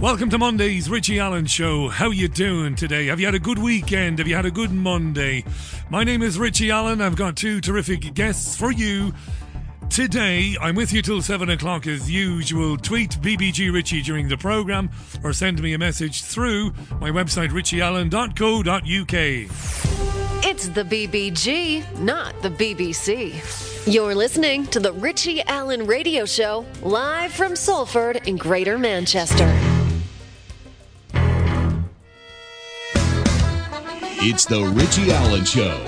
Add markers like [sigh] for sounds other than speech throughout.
Welcome to Monday's Richie Allen Show. How you doing today? Have you had a good weekend? Have you had a good Monday? My name is Richie Allen. I've got two terrific guests for you today. I'm with you till 7 o'clock as usual. Tweet BBG Richie during the programme or send me a message through my website richieallen.co.uk. It's the BBG, not the BBC. You're listening to the Richie Allen Radio Show, live from Salford in Greater Manchester. It's the Richie Allen Show.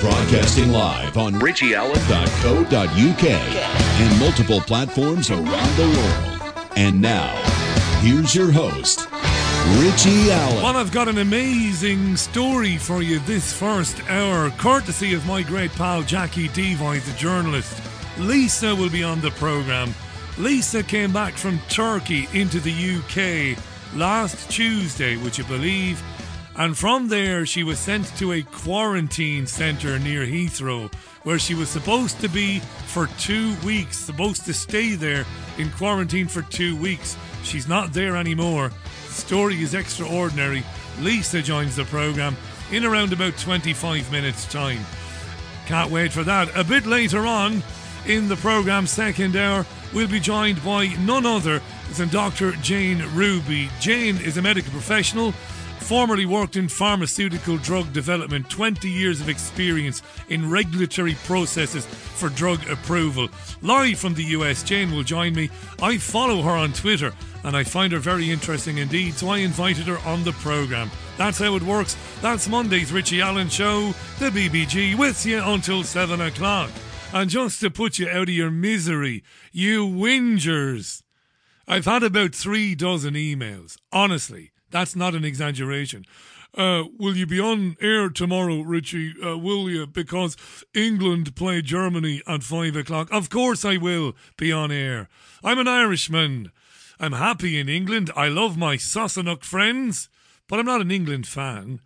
Broadcasting live on richieallen.co.uk and multiple platforms around the world. And now, here's your host, Richie Allen. Well, I've got an amazing story for you this first hour, courtesy of my great pal Jackie Deevoy, the journalist. Lisa will be on the programme. Lisa came back from Turkey into the UK last Tuesday, would you believe? And from there, she was sent to a quarantine centre near Heathrow, where she was supposed to be for two weeks, supposed to stay there in quarantine for two weeks. She's not there anymore. The story is extraordinary. Lisa joins the programme in around about 25 minutes' time. Can't wait for that. A bit later on in the programme's second hour, we'll be joined by none other than Dr. Jane Ruby. Jane is a medical professional formerly worked in pharmaceutical drug development, 20 years of experience in regulatory processes for drug approval. Live from the US, Jane will join me. I follow her on Twitter and I find her very interesting indeed, so I invited her on the programme. That's how it works. That's Monday's Richie Allen Show, the BBG, with you until 7 o'clock. And just to put you out of your misery, you whingers. I've had about three dozen emails, honestly that's not an exaggeration. Uh, will you be on air tomorrow, Richie? Uh, will you? Because England play Germany at five o'clock. Of course I will be on air. I'm an Irishman. I'm happy in England. I love my Sassenach friends, but I'm not an England fan.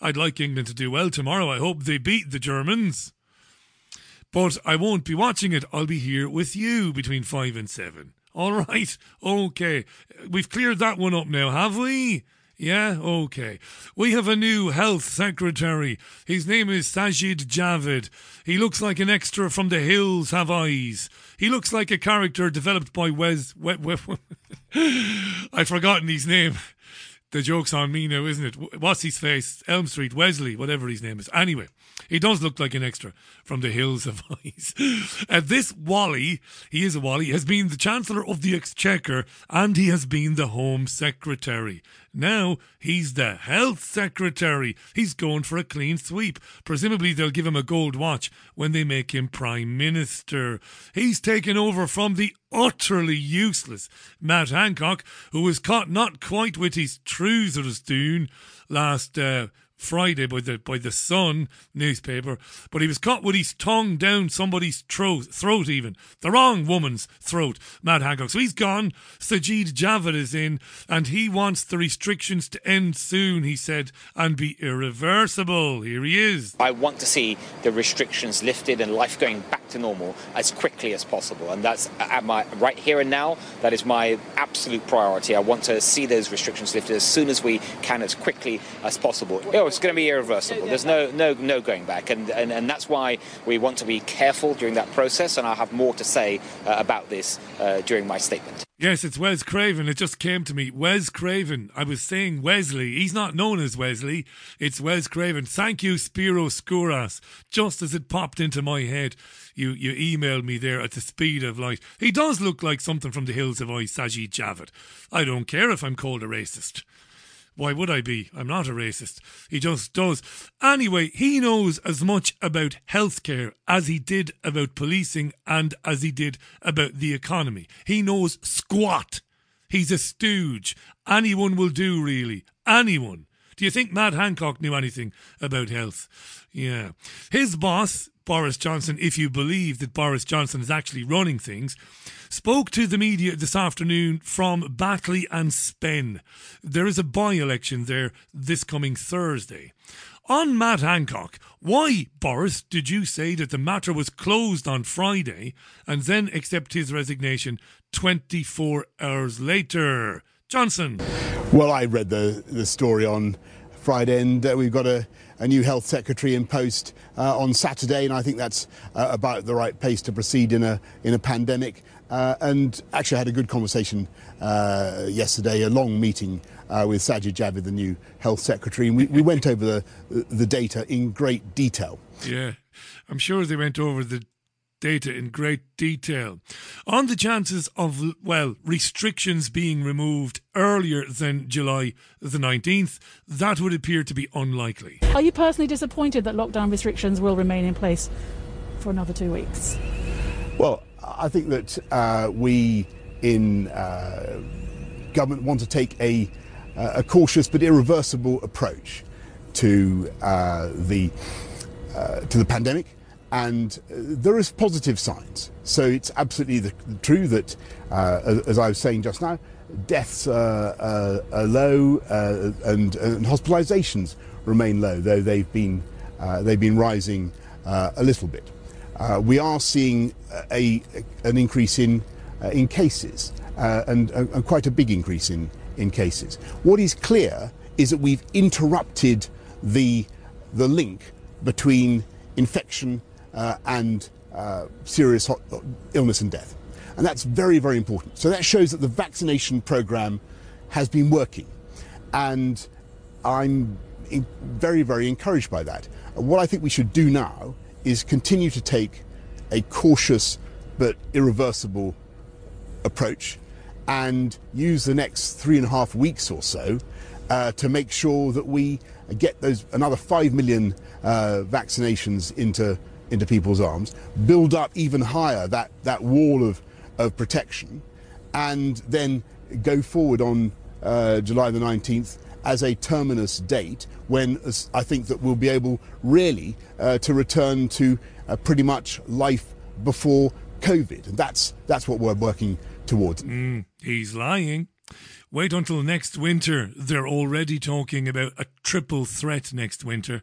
I'd like England to do well tomorrow. I hope they beat the Germans. But I won't be watching it. I'll be here with you between five and seven. All right. Okay. We've cleared that one up now, have we? Yeah, okay. We have a new health secretary. His name is Sajid Javid. He looks like an extra from The Hills Have Eyes. He looks like a character developed by Wes. We, we, [laughs] I've forgotten his name. The joke's on me now, isn't it? What's his face? Elm Street, Wesley, whatever his name is. Anyway, he does look like an extra from the Hills of Eyes. [laughs] Uh, this Wally, he is a Wally, has been the Chancellor of the Exchequer and he has been the Home Secretary. Now he's the Health Secretary. He's going for a clean sweep. Presumably they'll give him a gold watch when they make him Prime Minister. He's taken over from the utterly useless Matt Hancock, who was caught not quite with his trousers down last uh, Friday by the by the Sun newspaper, but he was caught with his tongue down somebody's throat, throat even the wrong woman's throat. Matt Hancock, so he's gone. Sajid Javid is in, and he wants the restrictions to end soon. He said and be irreversible. Here he is. I want to see the restrictions lifted and life going back to normal as quickly as possible, and that's at my right here and now. That is my absolute priority. I want to see those restrictions lifted as soon as we can, as quickly as possible. Know, it's going to be irreversible. There's no no no going back, and, and and that's why we want to be careful during that process. And I'll have more to say uh, about this uh, during my statement. Yes, it's Wes Craven. It just came to me. Wes Craven. I was saying Wesley. He's not known as Wesley. It's Wes Craven. Thank you, Spiro Skouras. Just as it popped into my head, you, you emailed me there at the speed of light. He does look like something from the hills have eyes, Sajid Javid. I don't care if I'm called a racist. Why would I be? I'm not a racist. He just does. Anyway, he knows as much about healthcare as he did about policing and as he did about the economy. He knows squat. He's a stooge. Anyone will do, really. Anyone. Do you think Matt Hancock knew anything about health? Yeah. His boss, Boris Johnson, if you believe that Boris Johnson is actually running things, spoke to the media this afternoon from Batley and Spen. There is a by election there this coming Thursday. On Matt Hancock, why, Boris, did you say that the matter was closed on Friday and then accept his resignation 24 hours later? Johnson. Well, I read the, the story on Friday, and uh, we've got a, a new health secretary in post uh, on Saturday, and I think that's uh, about the right pace to proceed in a in a pandemic. Uh, and actually, I had a good conversation uh, yesterday, a long meeting uh, with Sajid Javid, the new health secretary, and we, we went over the the data in great detail. Yeah, I'm sure they went over the data in great detail. On the chances of, well, restrictions being removed earlier than July the 19th, that would appear to be unlikely. Are you personally disappointed that lockdown restrictions will remain in place for another two weeks? Well, I think that uh, we in uh, government want to take a, uh, a cautious but irreversible approach to uh, the uh, to the pandemic and uh, there is positive signs. So it's absolutely the, true that, uh, as I was saying just now, deaths are, are, are low uh, and, and, hospitalizations remain low, though they've been, uh, they've been rising uh, a little bit. Uh, we are seeing a, an increase in, in cases and, and quite a big increase in, in cases. What is clear is that we've interrupted the, the link between infection uh, and uh, serious illness and death. And that's very, very important. So that shows that the vaccination program has been working. And I'm very, very encouraged by that. What I think we should do now is continue to take a cautious but irreversible approach and use the next three and a half weeks or so uh, to make sure that we get those another five million uh, vaccinations into into people's arms, build up even higher that, that wall of, of protection, and then go forward on uh, July the 19th as a terminus date when I think that we'll be able really uh, to return to uh, pretty much life before COVID. And that's, that's what we're working towards. Mm, he's lying. Wait until next winter. They're already talking about a triple threat next winter.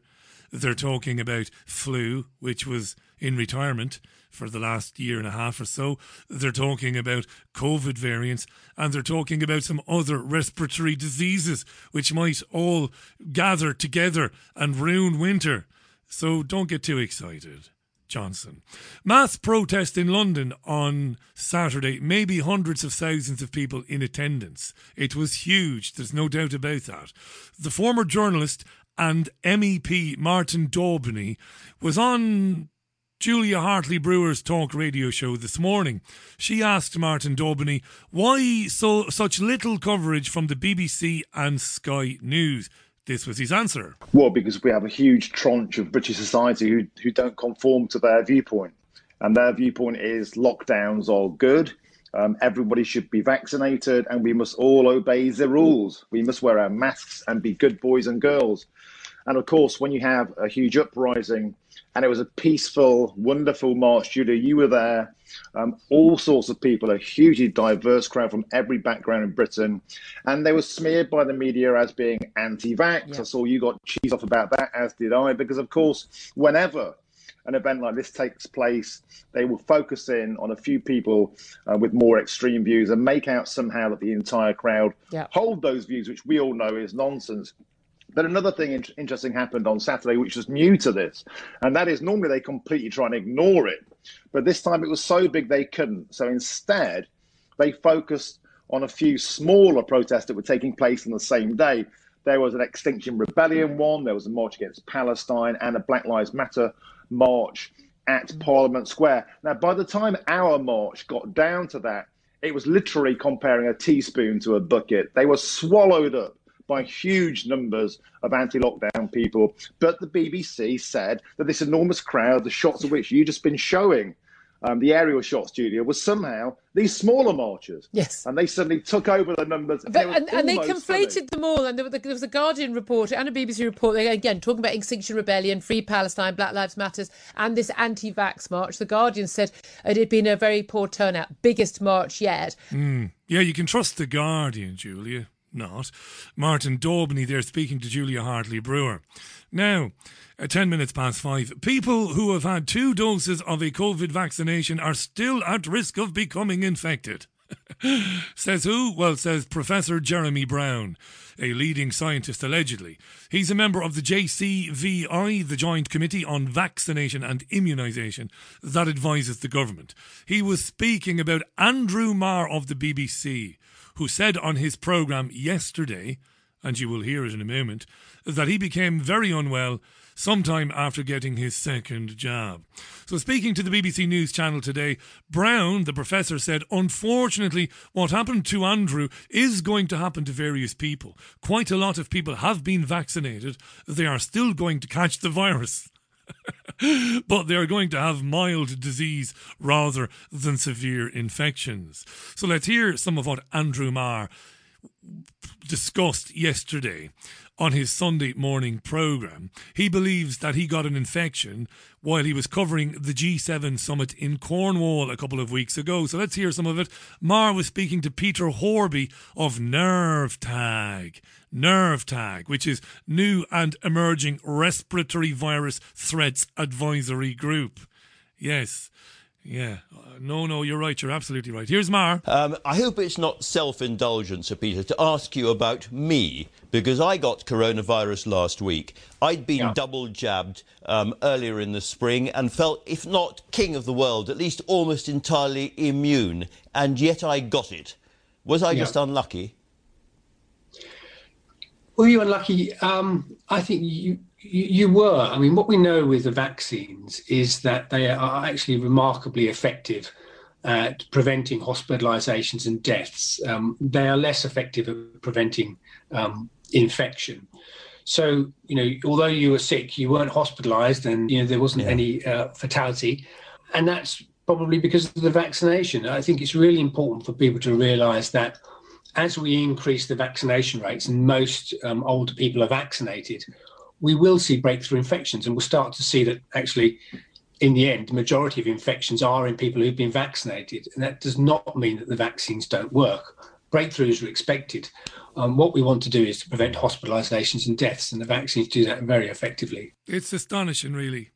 They're talking about flu, which was in retirement for the last year and a half or so. They're talking about COVID variants and they're talking about some other respiratory diseases which might all gather together and ruin winter. So don't get too excited. Johnson. Mass protest in London on Saturday, maybe hundreds of thousands of people in attendance. It was huge, there's no doubt about that. The former journalist and MEP Martin Daubney was on Julia Hartley Brewer's talk radio show this morning. She asked Martin Daubney why so such little coverage from the BBC and Sky News. This was his answer. Well, because we have a huge tranche of British society who, who don't conform to their viewpoint. And their viewpoint is lockdowns are good. Um, everybody should be vaccinated and we must all obey the rules. We must wear our masks and be good boys and girls. And of course, when you have a huge uprising, and it was a peaceful, wonderful march, Julia, you were there. Um, all sorts of people, a hugely diverse crowd from every background in Britain. And they were smeared by the media as being anti vax. Yeah. I saw you got cheese off about that, as did I, because of course, whenever an event like this takes place, they will focus in on a few people uh, with more extreme views and make out somehow that the entire crowd yeah. hold those views, which we all know is nonsense. But another thing in- interesting happened on Saturday, which was new to this, and that is normally they completely try and ignore it, but this time it was so big they couldn't. So instead, they focused on a few smaller protests that were taking place on the same day. There was an Extinction Rebellion one, there was a march against Palestine, and a Black Lives Matter march at Parliament Square. Now, by the time our march got down to that, it was literally comparing a teaspoon to a bucket. They were swallowed up by huge numbers of anti lockdown people. But the BBC said that this enormous crowd, the shots of which you've just been showing, um, the aerial shots, Julia, was somehow these smaller marchers. Yes. And they suddenly took over the numbers. But, and, and, they conflated funny. them all. And there, there, was a Guardian report and a BBC report, again, talking about Extinction Rebellion, Free Palestine, Black Lives Matters, and this anti vax march. The Guardian said it had been a very poor turnout, biggest march yet. Mm. Yeah, you can trust The Guardian, Julia not. Martin Daubney there speaking to Julia Hartley Brewer. Now, at 10 minutes past five, people who have had two doses of a COVID vaccination are still at risk of becoming infected. [laughs] says who? Well, says Professor Jeremy Brown, a leading scientist allegedly. He's a member of the JCVI, the Joint Committee on Vaccination and Immunisation, that advises the government. He was speaking about Andrew Marr of the BBC, who said on his programme yesterday, and you will hear it in a moment, that he became very unwell sometime after getting his second jab. So, speaking to the BBC News channel today, Brown, the professor, said, Unfortunately, what happened to Andrew is going to happen to various people. Quite a lot of people have been vaccinated, they are still going to catch the virus. [laughs] but they are going to have mild disease rather than severe infections. So let's hear some of what Andrew Marr discussed yesterday on his Sunday morning programme. He believes that he got an infection while he was covering the G7 summit in Cornwall a couple of weeks ago. So let's hear some of it. Marr was speaking to Peter Horby of NERVTAG. Nerve Tag, which is new and emerging respiratory virus threats advisory group. Yes. Yeah. No, no, you're right. You're absolutely right. Here's Marr. Um, I hope it's not self indulgent, Sir Peter, to ask you about me, because I got coronavirus last week. I'd been yeah. double jabbed um, earlier in the spring and felt, if not king of the world, at least almost entirely immune. And yet I got it. Was I yeah. just unlucky? Were you unlucky? Um, I think you you were. I mean, what we know with the vaccines is that they are actually remarkably effective at preventing hospitalizations and deaths. Um, they are less effective at preventing um, infection. So, you know, although you were sick, you weren't hospitalized and, you know, there wasn't yeah. any uh, fatality. And that's probably because of the vaccination. I think it's really important for people to realize that as we increase the vaccination rates and most um, older people are vaccinated, we will see breakthrough infections and we'll start to see that actually in the end the majority of infections are in people who've been vaccinated and that does not mean that the vaccines don't work. Breakthroughs are expected. Um, what we want to do is to prevent hospitalizations and deaths and the vaccines do that very effectively. It's astonishing really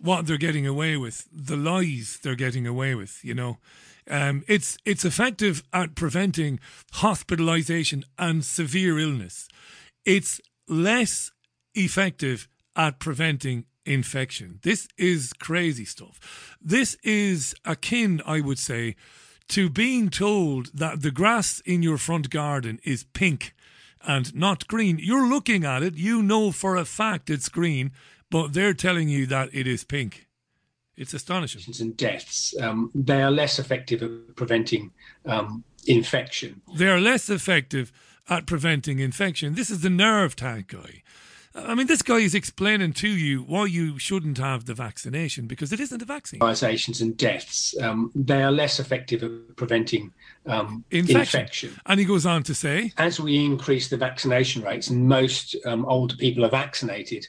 what they're getting away with the lies they're getting away with you know. Um, it's it's effective at preventing hospitalization and severe illness. It's less effective at preventing infection. This is crazy stuff. This is akin, I would say, to being told that the grass in your front garden is pink and not green. You're looking at it, you know for a fact it's green, but they're telling you that it is pink. It's astonishing. And deaths, um, they are less effective at preventing um, infection. They are less effective at preventing infection. This is the NERVTAG guy. I mean, this guy is explaining to you why you shouldn't have the vaccination because it isn't a vaccine. Hospitalizations and deaths, um, they are less effective at preventing um, infection. infection. And he goes on to say As we increase the vaccination rates and most um, older people are vaccinated,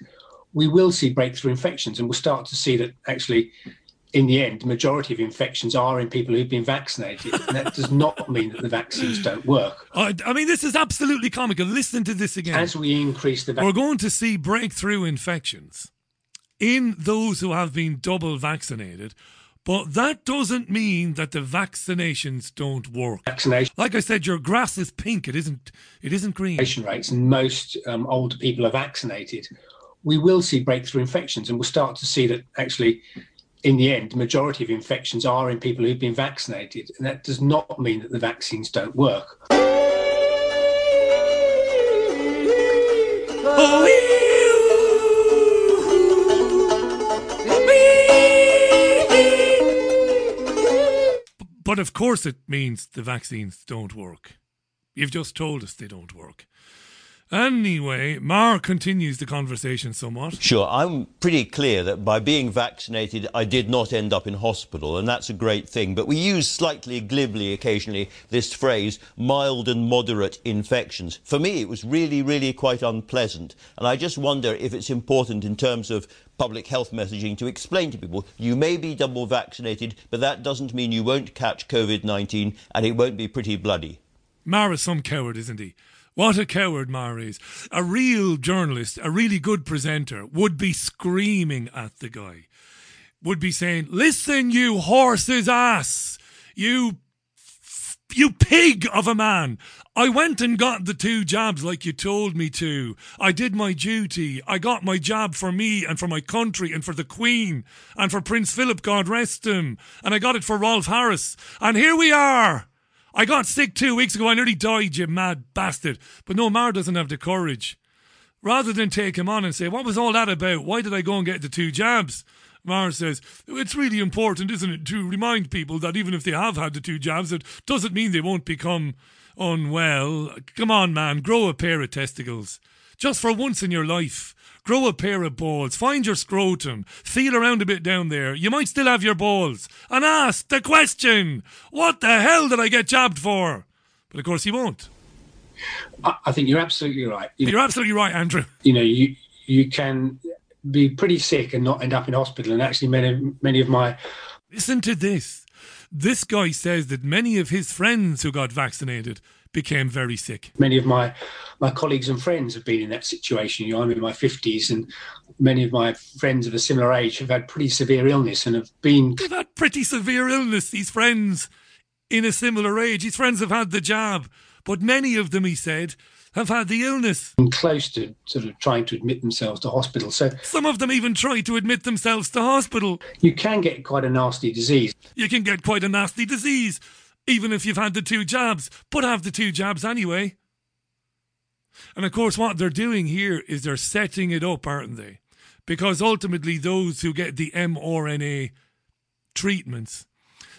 we will see breakthrough infections and we'll start to see that actually in the end, the majority of infections are in people who've been vaccinated. And that does not [laughs] mean that the vaccines don't work. I, I mean, this is absolutely comical. Listen to this again. As we increase the... Vac- We're going to see breakthrough infections in those who have been double vaccinated. But that doesn't mean that the vaccinations don't work. Vaccination, like I said, your grass is pink. It isn't. It isn't green. Vaccination rates, and most um, older people are vaccinated. We will see breakthrough infections, and we'll start to see that actually in the end, the majority of infections are in people who've been vaccinated, and that does not mean that the vaccines don't work. But of course, it means the vaccines don't work. You've just told us they don't work. Anyway, Marr continues the conversation somewhat. Sure, I'm pretty clear that by being vaccinated, I did not end up in hospital, and that's a great thing. But we use slightly glibly occasionally this phrase, mild and moderate infections. For me, it was really, really quite unpleasant. And I just wonder if it's important in terms of public health messaging to explain to people you may be double vaccinated, but that doesn't mean you won't catch COVID 19 and it won't be pretty bloody. Marr is some coward, isn't he? What a coward Marr is. A real journalist, a really good presenter, would be screaming at the guy. Would be saying, Listen, you horse's ass! You You pig of a man. I went and got the two jabs like you told me to. I did my duty. I got my jab for me and for my country and for the Queen and for Prince Philip, God rest him. And I got it for Rolf Harris. And here we are. I got sick two weeks ago. I nearly died, you mad bastard. But no, Marr doesn't have the courage. Rather than take him on and say, What was all that about? Why did I go and get the two jabs? Marr says, It's really important, isn't it, to remind people that even if they have had the two jabs, it doesn't mean they won't become unwell. Come on, man, grow a pair of testicles. Just for once in your life. Grow a pair of balls. Find your scrotum. Feel around a bit down there. You might still have your balls. And ask the question What the hell did I get jabbed for? But of course, he won't. I, think you're absolutely right. You You're absolutely right, Andrew. [laughs] You know, you you can be pretty sick and not end up in hospital. And actually, many many of my listen to this. This guy says that many of his friends who got vaccinated became very sick. Many of my my colleagues and friends have been in that situation. You know, I'm in my fifties, and many of my friends of a similar age have had pretty severe illness and have been. They've had pretty severe illness. These friends in a similar age. His friends have had the jab, but many of them, he said, have had the illness. And close to sort of trying to admit themselves to hospital. So some of them even try to admit themselves to hospital. You can get quite a nasty disease. You can get quite a nasty disease, even if you've had the two jabs, but have the two jabs anyway. And of course, what they're doing here is they're setting it up, aren't they? Because ultimately, those who get the mRNA treatments,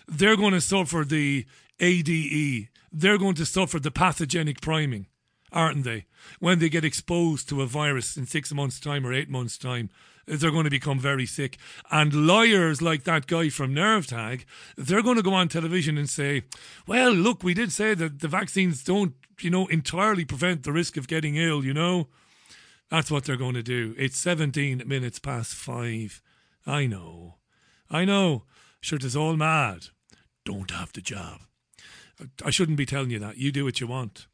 they're going to suffer the ADE. They're going to suffer the pathogenic priming aren't they? When they get exposed to a virus in six months' time or eight months' time, they're going to become very sick. And lawyers like that guy from NERVTAG, they're going to go on television and say, well, look, we did say that the vaccines don't, you know, entirely prevent the risk of getting ill, you know? That's what they're going to do. It's 17 minutes past five. I know. I know. Sure, it's all mad. Don't have the job. I shouldn't be telling you that. You do what you want.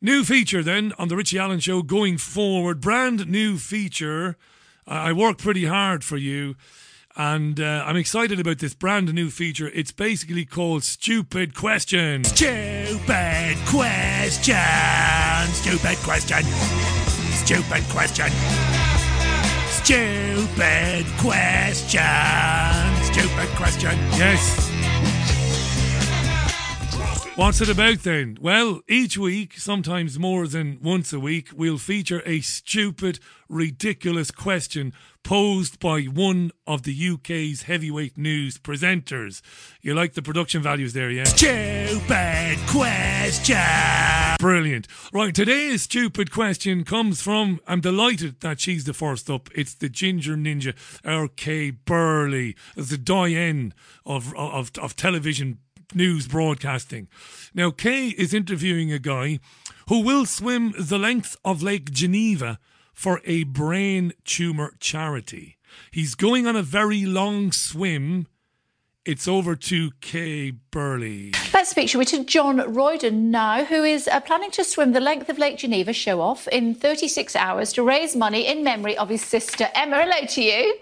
New feature then on the Richie Allen Show going forward. Brand new feature. I work pretty hard for you. And uh, I'm excited about this brand new feature. It's basically called Stupid Question. Stupid Question. Stupid Question. Stupid Question. Stupid Question. Stupid Question. Yes. What's it about then? Well, each week, sometimes more than once a week, we'll feature a stupid, ridiculous question posed by one of the UK's heavyweight news presenters. You like the production values there, yeah? Stupid question! Brilliant. Right, today's stupid question comes from, I'm delighted that she's the first up. It's the Ginger Ninja, our Kay Burley, the doyen of, of, of television news broadcasting. Now, Kay is interviewing a guy who will swim the length of Lake Geneva for a brain tumour charity. He's going on a very long swim. It's over to Kay Burley. Let's speak, shall we, to John Royden now, who is uh, planning to swim the length of Lake Geneva show off in 36 hours to raise money in memory of his sister Emma. Hello to you.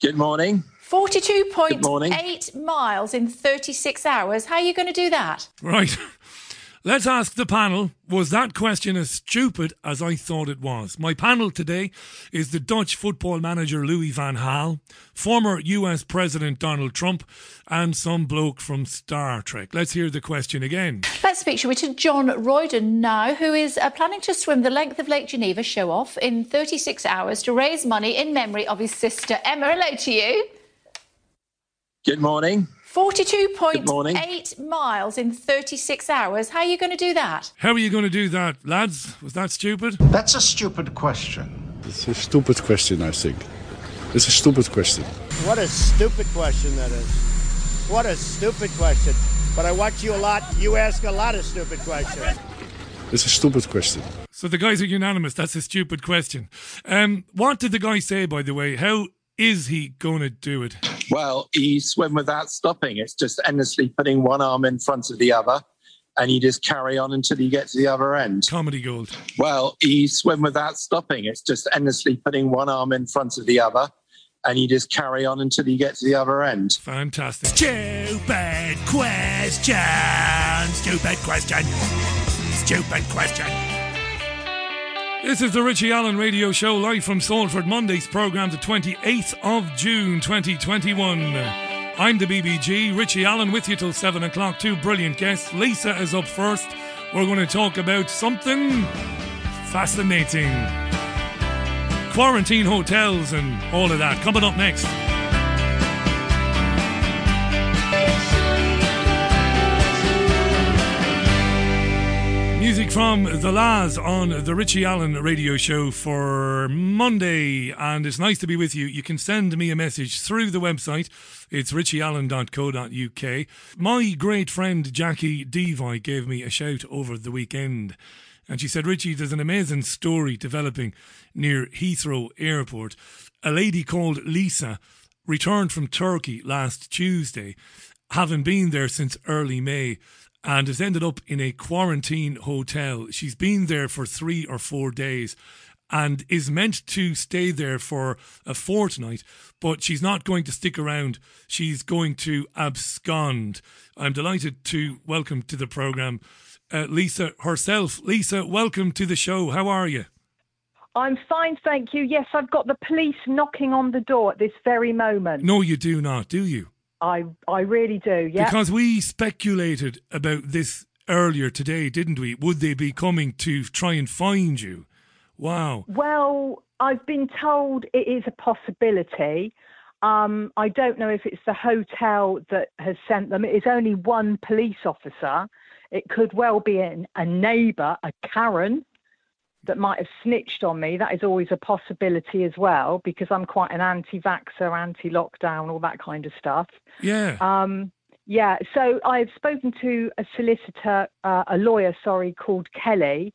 Good morning. 42.8 miles in 36 hours. How are you going to do that? Right. [laughs] Let's ask the panel was that question as stupid as I thought it was? My panel today is the Dutch football manager Louis van Gaal, former US President Donald Trump, and some bloke from Star Trek. Let's hear the question again. Let's speak, shall we, to John Royden now, who is uh, planning to swim the length of Lake Geneva show off in 36 hours to raise money in memory of his sister Emma. Hello to you. Good morning. 42.8 miles in 36 hours. How are you going to do that? How are you going to do that, lads? Was that stupid? That's a stupid question. It's a stupid question, I think. It's a stupid question. What a stupid question that is. What a stupid question. But I watch you a lot. You ask a lot of stupid questions. It's a stupid question. So the guys are unanimous. That's a stupid question. Um, what did the guy say, by the way? How is he going to do it? Well, you swim without stopping. It's just endlessly putting one arm in front of the other, and you just carry on until you get to the other end. Comedy gold. Well, you swim without stopping. It's just endlessly putting one arm in front of the other, and you just carry on until you get to the other end. Fantastic. Stupid question. Stupid question. Stupid question. This is the Richie Allen Radio Show live from Salford, Monday's programme, the 28th of June 2021. I'm the BBG, Richie Allen with you till 7 o'clock. Two brilliant guests. Lisa is up first. We're going to talk about something fascinating quarantine hotels and all of that. Coming up next. Music from The La's on the Richie Allen radio show for Monday, and it's nice to be with you. You can send me a message through the website. It's richieallen.co.uk. My great friend Jackie Deevoy gave me a shout over the weekend, and she said, Richie, there's an amazing story developing near Heathrow Airport. A lady called Lisa returned from Turkey last Tuesday, having been there since early May and has ended up in a quarantine hotel. She's been there for three or four days and is meant to stay there for a fortnight, but she's not going to stick around. She's going to abscond. I'm delighted to welcome to the programme uh, Lisa herself. Lisa, welcome to the show. How are you? I'm fine, thank you. Yes, I've got the police knocking on the door at this very moment. No, you do not, do you? I I really do. Yeah. Because we speculated about this earlier today, didn't we? Would they be coming to try and find you? Wow. Well, I've been told it is a possibility. Um, I don't know if it's the hotel that has sent them. It is only one police officer. It could well be an, a neighbour, a Karen, that might have snitched on me. That is always a possibility as well because I'm quite an anti-vaxxer, anti-lockdown, all that kind of stuff. Yeah. Um, yeah. So I've spoken to a solicitor, uh, a lawyer, sorry, called Kelly,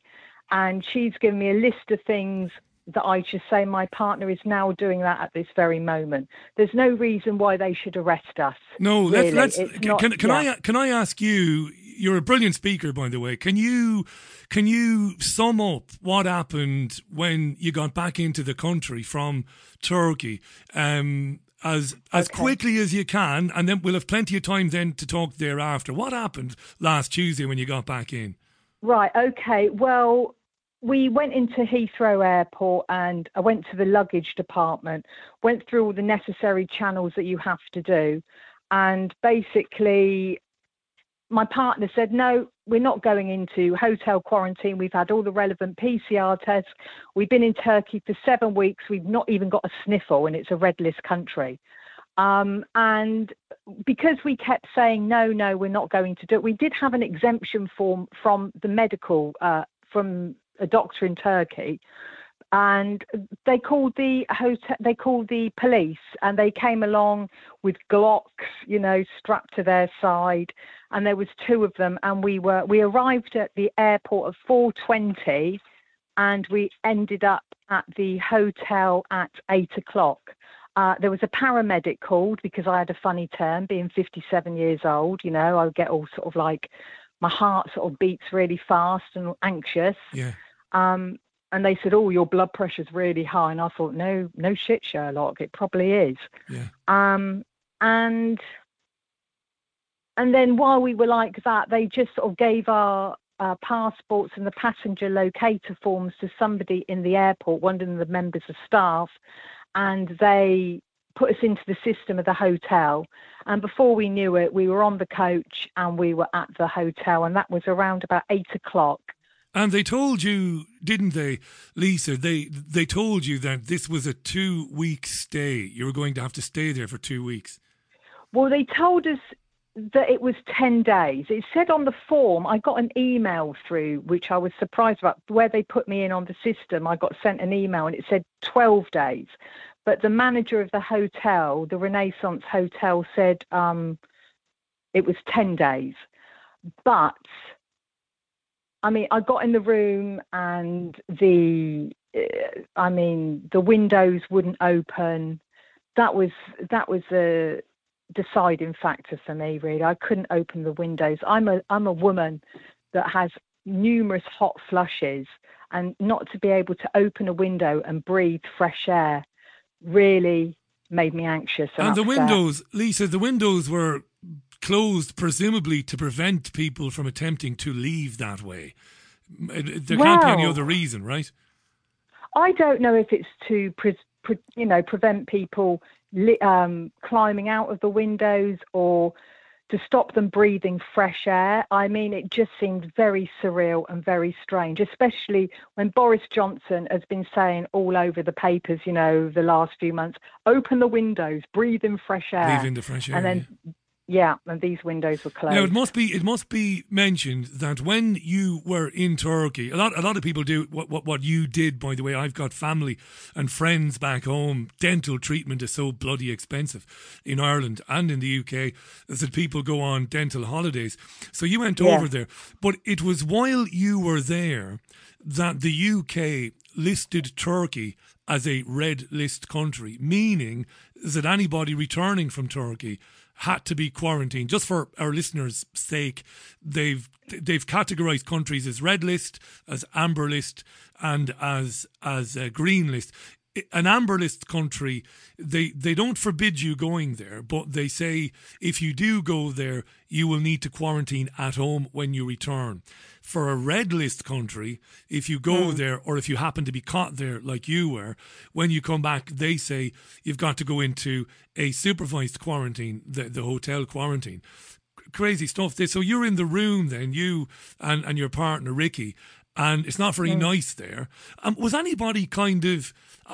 and she's given me a list of things that I should say my partner is now doing that at this very moment. There's no reason why they should arrest us. No, really. let's, let's It's not- can, can yeah. I can I ask you? You're a brilliant speaker, by the way. Can you can you sum up what happened when you got back into the country from Turkey? Um, as as quickly as you can, and then we'll have plenty of time then to talk thereafter. What happened last Tuesday when you got back in? Right, okay. Well, we went into Heathrow Airport and I went to the luggage department, went through all the necessary channels that you have to do. And basically, my partner said, No, we're not going into hotel quarantine. We've had all the relevant PCR tests. We've been in Turkey for seven weeks. We've not even got a sniffle, and it's a red list country. Um, and because we kept saying no, no, we're not going to do it, we did have an exemption form from the medical, uh, from a doctor in Turkey, and they called the hotel, they called the police, and they came along with Glocks, you know, strapped to their side, and there was two of them, and we were we arrived at the airport at 4:20, and we ended up at the hotel at eight o'clock. Uh, there was a paramedic called because I had a funny term, being 57 years old. You know, I would get all sort of like my heart sort of beats really fast and anxious. Yeah. Um, and they said, "Oh, your blood pressure's really high," and I thought, "No, no shit, Sherlock, it probably is." Yeah. Um, and and then while we were like that, they just sort of gave our uh, passports and the passenger locator forms to somebody in the airport, one of the members of staff, and they put us into the system of the hotel. And before we knew it, we were on the coach and we were at the hotel, and that was around about eight o'clock. And they told you, didn't they, Lisa? They they told you that this was a two week stay. You were going to have to stay there for two weeks. Well, they told us that it was 10 days. It said on the form, I got an email through, which I was surprised about, where they put me in on the system. I got sent an email and it said 12 days. But the manager of the hotel, the Renaissance Hotel, said um, it was 10 days. But I mean, I got in the room and the, uh, I mean, the windows wouldn't open. That was that was a deciding factor for me. Really, I couldn't open the windows. I'm a I'm a woman that has numerous hot flushes, and not to be able to open a window and breathe fresh air really made me anxious. And, And the windows, Lisa, the windows were closed presumably to prevent people from attempting to leave that way. There can't be any other reason, right? I don't know if it's to, pre- you know, prevent people li- um, climbing out of the windows or to stop them breathing fresh air. I mean, it just seemed very surreal and very strange, especially when Boris Johnson has been saying all over the papers, you know, the last few months, open the windows, breathe in fresh air. Breathe in the fresh air, And then, yeah, and these windows were closed. Now it must be it must be mentioned that when you were in Turkey, a lot a lot of people do what what, what you did. By the way, I've got family and friends back home. Dental treatment is so bloody expensive in Ireland and in the UK that people go on dental holidays. So you went Yeah. over there, but it was while you were there that the UK listed Turkey as a red list country, meaning that anybody returning from Turkey had to be quarantined. Just for our listeners' sake, they've they've categorized countries as red list, as amber list, and as as green list. An amber list country, they they don't forbid you going there, but they say if you do go there, you will need to quarantine at home when you return. For a red list country, if you go Hmm. there or if you happen to be caught there like you were, when you come back, they say you've got to go into a supervised quarantine, the, the hotel quarantine. Crazy stuff. This- So you're in the room then, you and, and your partner, Ricky, and it's not very Hmm. nice there. Um, was anybody kind of,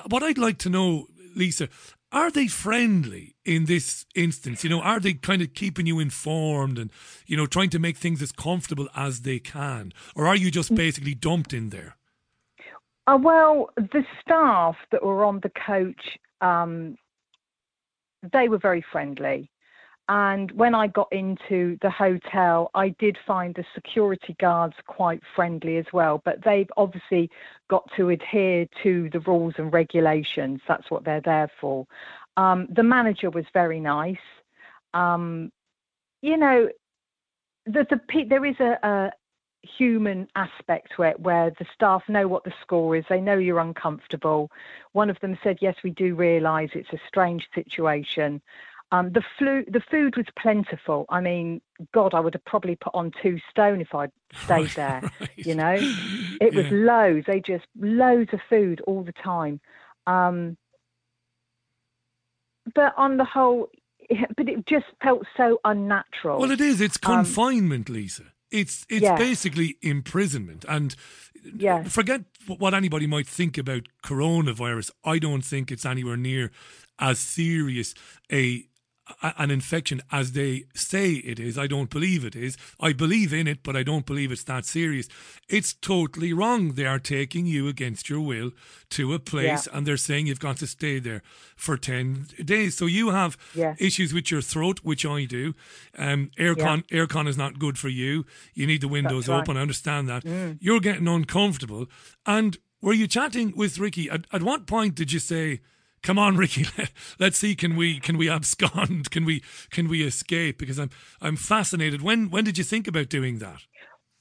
what I'd like to know, Lisa, are they friendly in this instance? You know, are they kind of keeping you informed and, you know, trying to make things as comfortable as they can? Or are you just basically dumped in there? Uh, well, the staff that were on the coach, um, they were very friendly. And when I got into the hotel, I did find the security guards quite friendly as well. But they've obviously got to adhere to the rules and regulations. That's what they're there for. Um, the manager was very nice. Um, you know, the, the there is a, a human aspect it where the staff know what the score is they know you're uncomfortable one of them said yes we do realize it's a strange situation um, the flu the food was plentiful i mean god i would have probably put on two stone if i'd stayed [laughs] there you know it was Yeah. loads they just loads of food all the time um, but on the whole [laughs] but it just felt so unnatural Well, it is. It's Um, confinement, Lisa. It's it's Yeah. basically imprisonment. And Yeah. forget what anybody might think about coronavirus. I don't think it's anywhere near as serious a- an infection as they say it is. I don't believe it is. I believe in it, but I don't believe it's that serious. It's totally wrong. They are taking you against your will to a place Yeah. and they're saying you've got to stay there for 10 days. So you have Yeah. issues with your throat, which I do. Um, aircon, aircon is not good for you. You need the windows right. open. I understand that. Mm. You're getting uncomfortable. And were you chatting with Ricky? At, at what point did you say, "Come on, Ricky, let, let's see, can we can we abscond? Can we can we escape?" Because I'm I'm fascinated. When when did you think about doing that?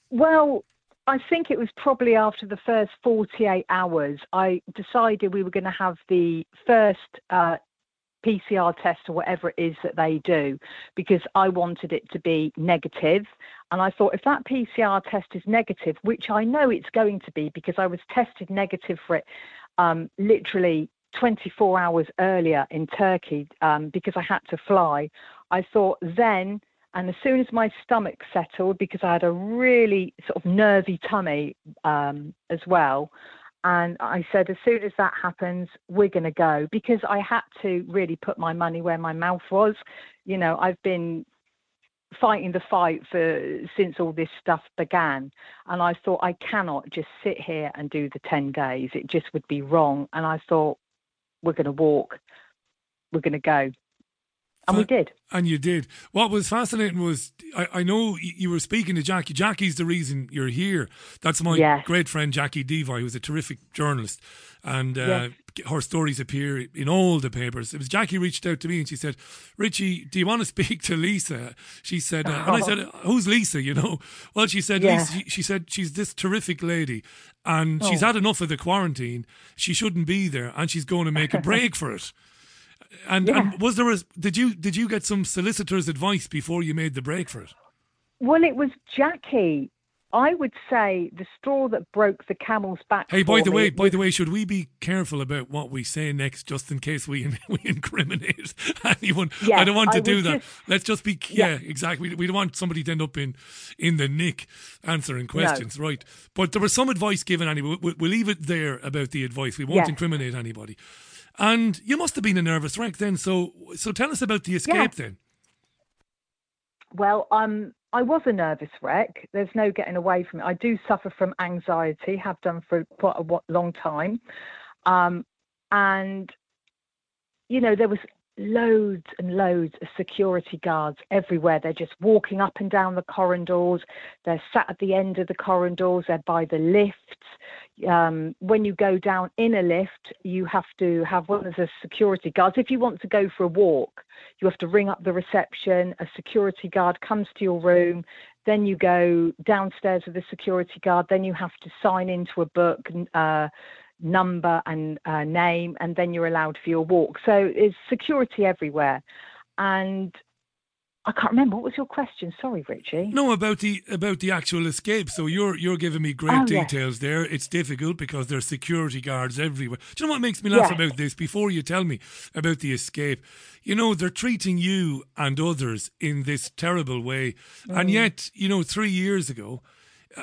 Well, I think it was probably after the first 48 hours. I decided we were going to have the first uh, PCR test or whatever it is that they do because I wanted it to be negative. And I thought if that PCR test is negative, which I know it's going to be because I was tested negative for it um, literally 24 hours earlier in Turkey um, because I had to fly, I thought then. And as soon as my stomach settled, because I had a really sort of nervy tummy um, as well, and I said, as soon as that happens, we're going to go because I had to really put my money where my mouth was. You know, I've been fighting the fight for since all this stuff began, and I thought I cannot just sit here and do the ten days. It just would be wrong. And I thought we're going to walk, we're going to go, and we did. And you did. What was fascinating was I, I know you were speaking to Jackie. Jackie's the reason you're here. That's my Yes. great friend Jackie Deevoy, who's a terrific journalist, and uh, her stories appear in all the papers. It was Jackie reached out to me and she said, "Richie, do you want to [laughs] speak to Lisa?" She said, uh, and I said, "Who's Lisa?" You know. Well, she said, Yeah. She, she said she's this terrific lady, and she's Oh. had enough of the quarantine. She shouldn't be there, and she's going to make a break for it. And, Yeah. and was there a, did you did you get some solicitor's advice before you made the break for it? Well, it was Jackie. I would say the straw that broke the camel's back. Hey, by the way, by the way, should we be careful about what we say next, just in case we [laughs] we incriminate [laughs] anyone? I don't want to I do that. just- Let's just be yeah, exactly. We, we don't want somebody to end up in in the nick answering questions, right? But there was some advice given anyway. We'll, we'll leave it there about the advice. We won't Yes. incriminate anybody. And you must have been a nervous wreck then. So so tell us about the escape Yes. then. Well, um, I was a nervous wreck. There's no getting away from it. I do suffer from anxiety, have done for quite a long time. Um, and, you know, there was loads and loads of security guards everywhere. They're just walking up and down the corridors. They're sat at the end of the corridors. They're by the lifts. Um, when you go down in a lift, you have to have one of the security guards. If you want to go for a walk, you have to ring up the reception. A security guard comes to your room. Then you go downstairs with the security guard. Then you have to sign into a book, uh, number and uh, name, and then you're allowed for your walk. So it's security everywhere. And I can't remember what was your question. Sorry, Richie. No, about the about the actual escape. So you're you're giving me great Oh, details there. It's difficult because there's security guards everywhere. Do you know what makes me laugh about this? Before you tell me about the escape, you know they're treating you and others in this terrible way, and Mm. yet you know three years ago.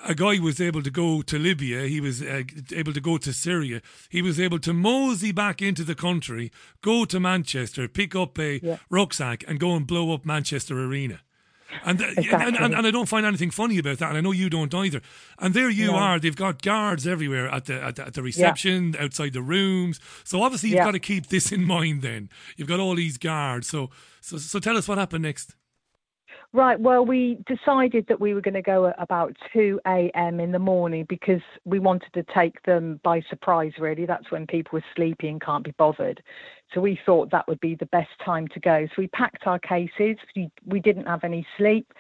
A guy was able to go to Libya. He was uh, able to go to Syria. He was able to mosey back into the country, go to Manchester, pick up a rucksack, and go and blow up Manchester Arena. And, th- and, and, and I don't find anything funny about that, and I know you don't either. And there you No. are; they've got guards everywhere at the at the, at the reception, outside the rooms. So obviously you've Yeah. got to keep this in [laughs] mind. Then you've got all these guards. So so so tell us what happened next. Right. Well, we decided that we were going to go at about 2 a.m. in the morning because we wanted to take them by surprise, really. That's when people are sleepy and can't be bothered. So we thought that would be the best time to go. So we packed our cases. We, we didn't have any sleep.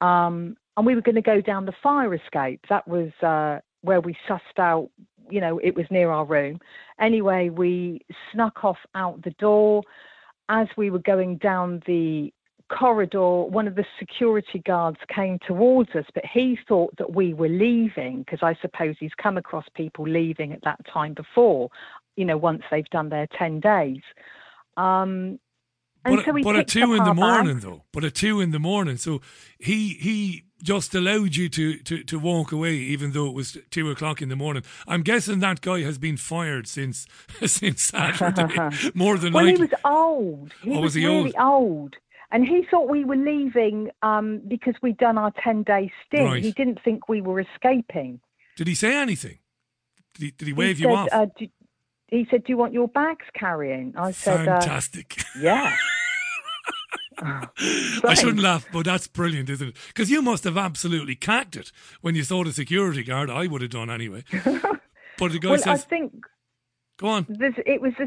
Um, and we were going to go down the fire escape. That was uh, where we sussed out, you know, it was near our room. Anyway, we snuck off out the door. As we were going down the corridor, one of the security guards came towards us, but he thought that we were leaving because I suppose he's come across people leaving at that time before, you know, once they've done their 10 days. Um, and But, so we but at two in the morning, bags. though. But at two in the morning, so he he just allowed you to, to, to walk away, even though it was two o'clock in the morning. I'm guessing that guy has been fired since [laughs] since Saturday, [laughs] more than well, likely. he was old. He Oh, was, was he really old? And he thought we were leaving um, because we'd done our 10 day stint. Right. He didn't think we were escaping. Did he say anything? Did he, did he He wave you said, off? Uh, do, he said, Do you want your bags carrying? I said, uh, Fantastic. Yeah. [laughs] I shouldn't laugh, but that's brilliant, isn't it? Because you must have absolutely cacked it when you saw the security guard. I would have done anyway. [laughs] But the guy well, I think "Go on." there's, it was a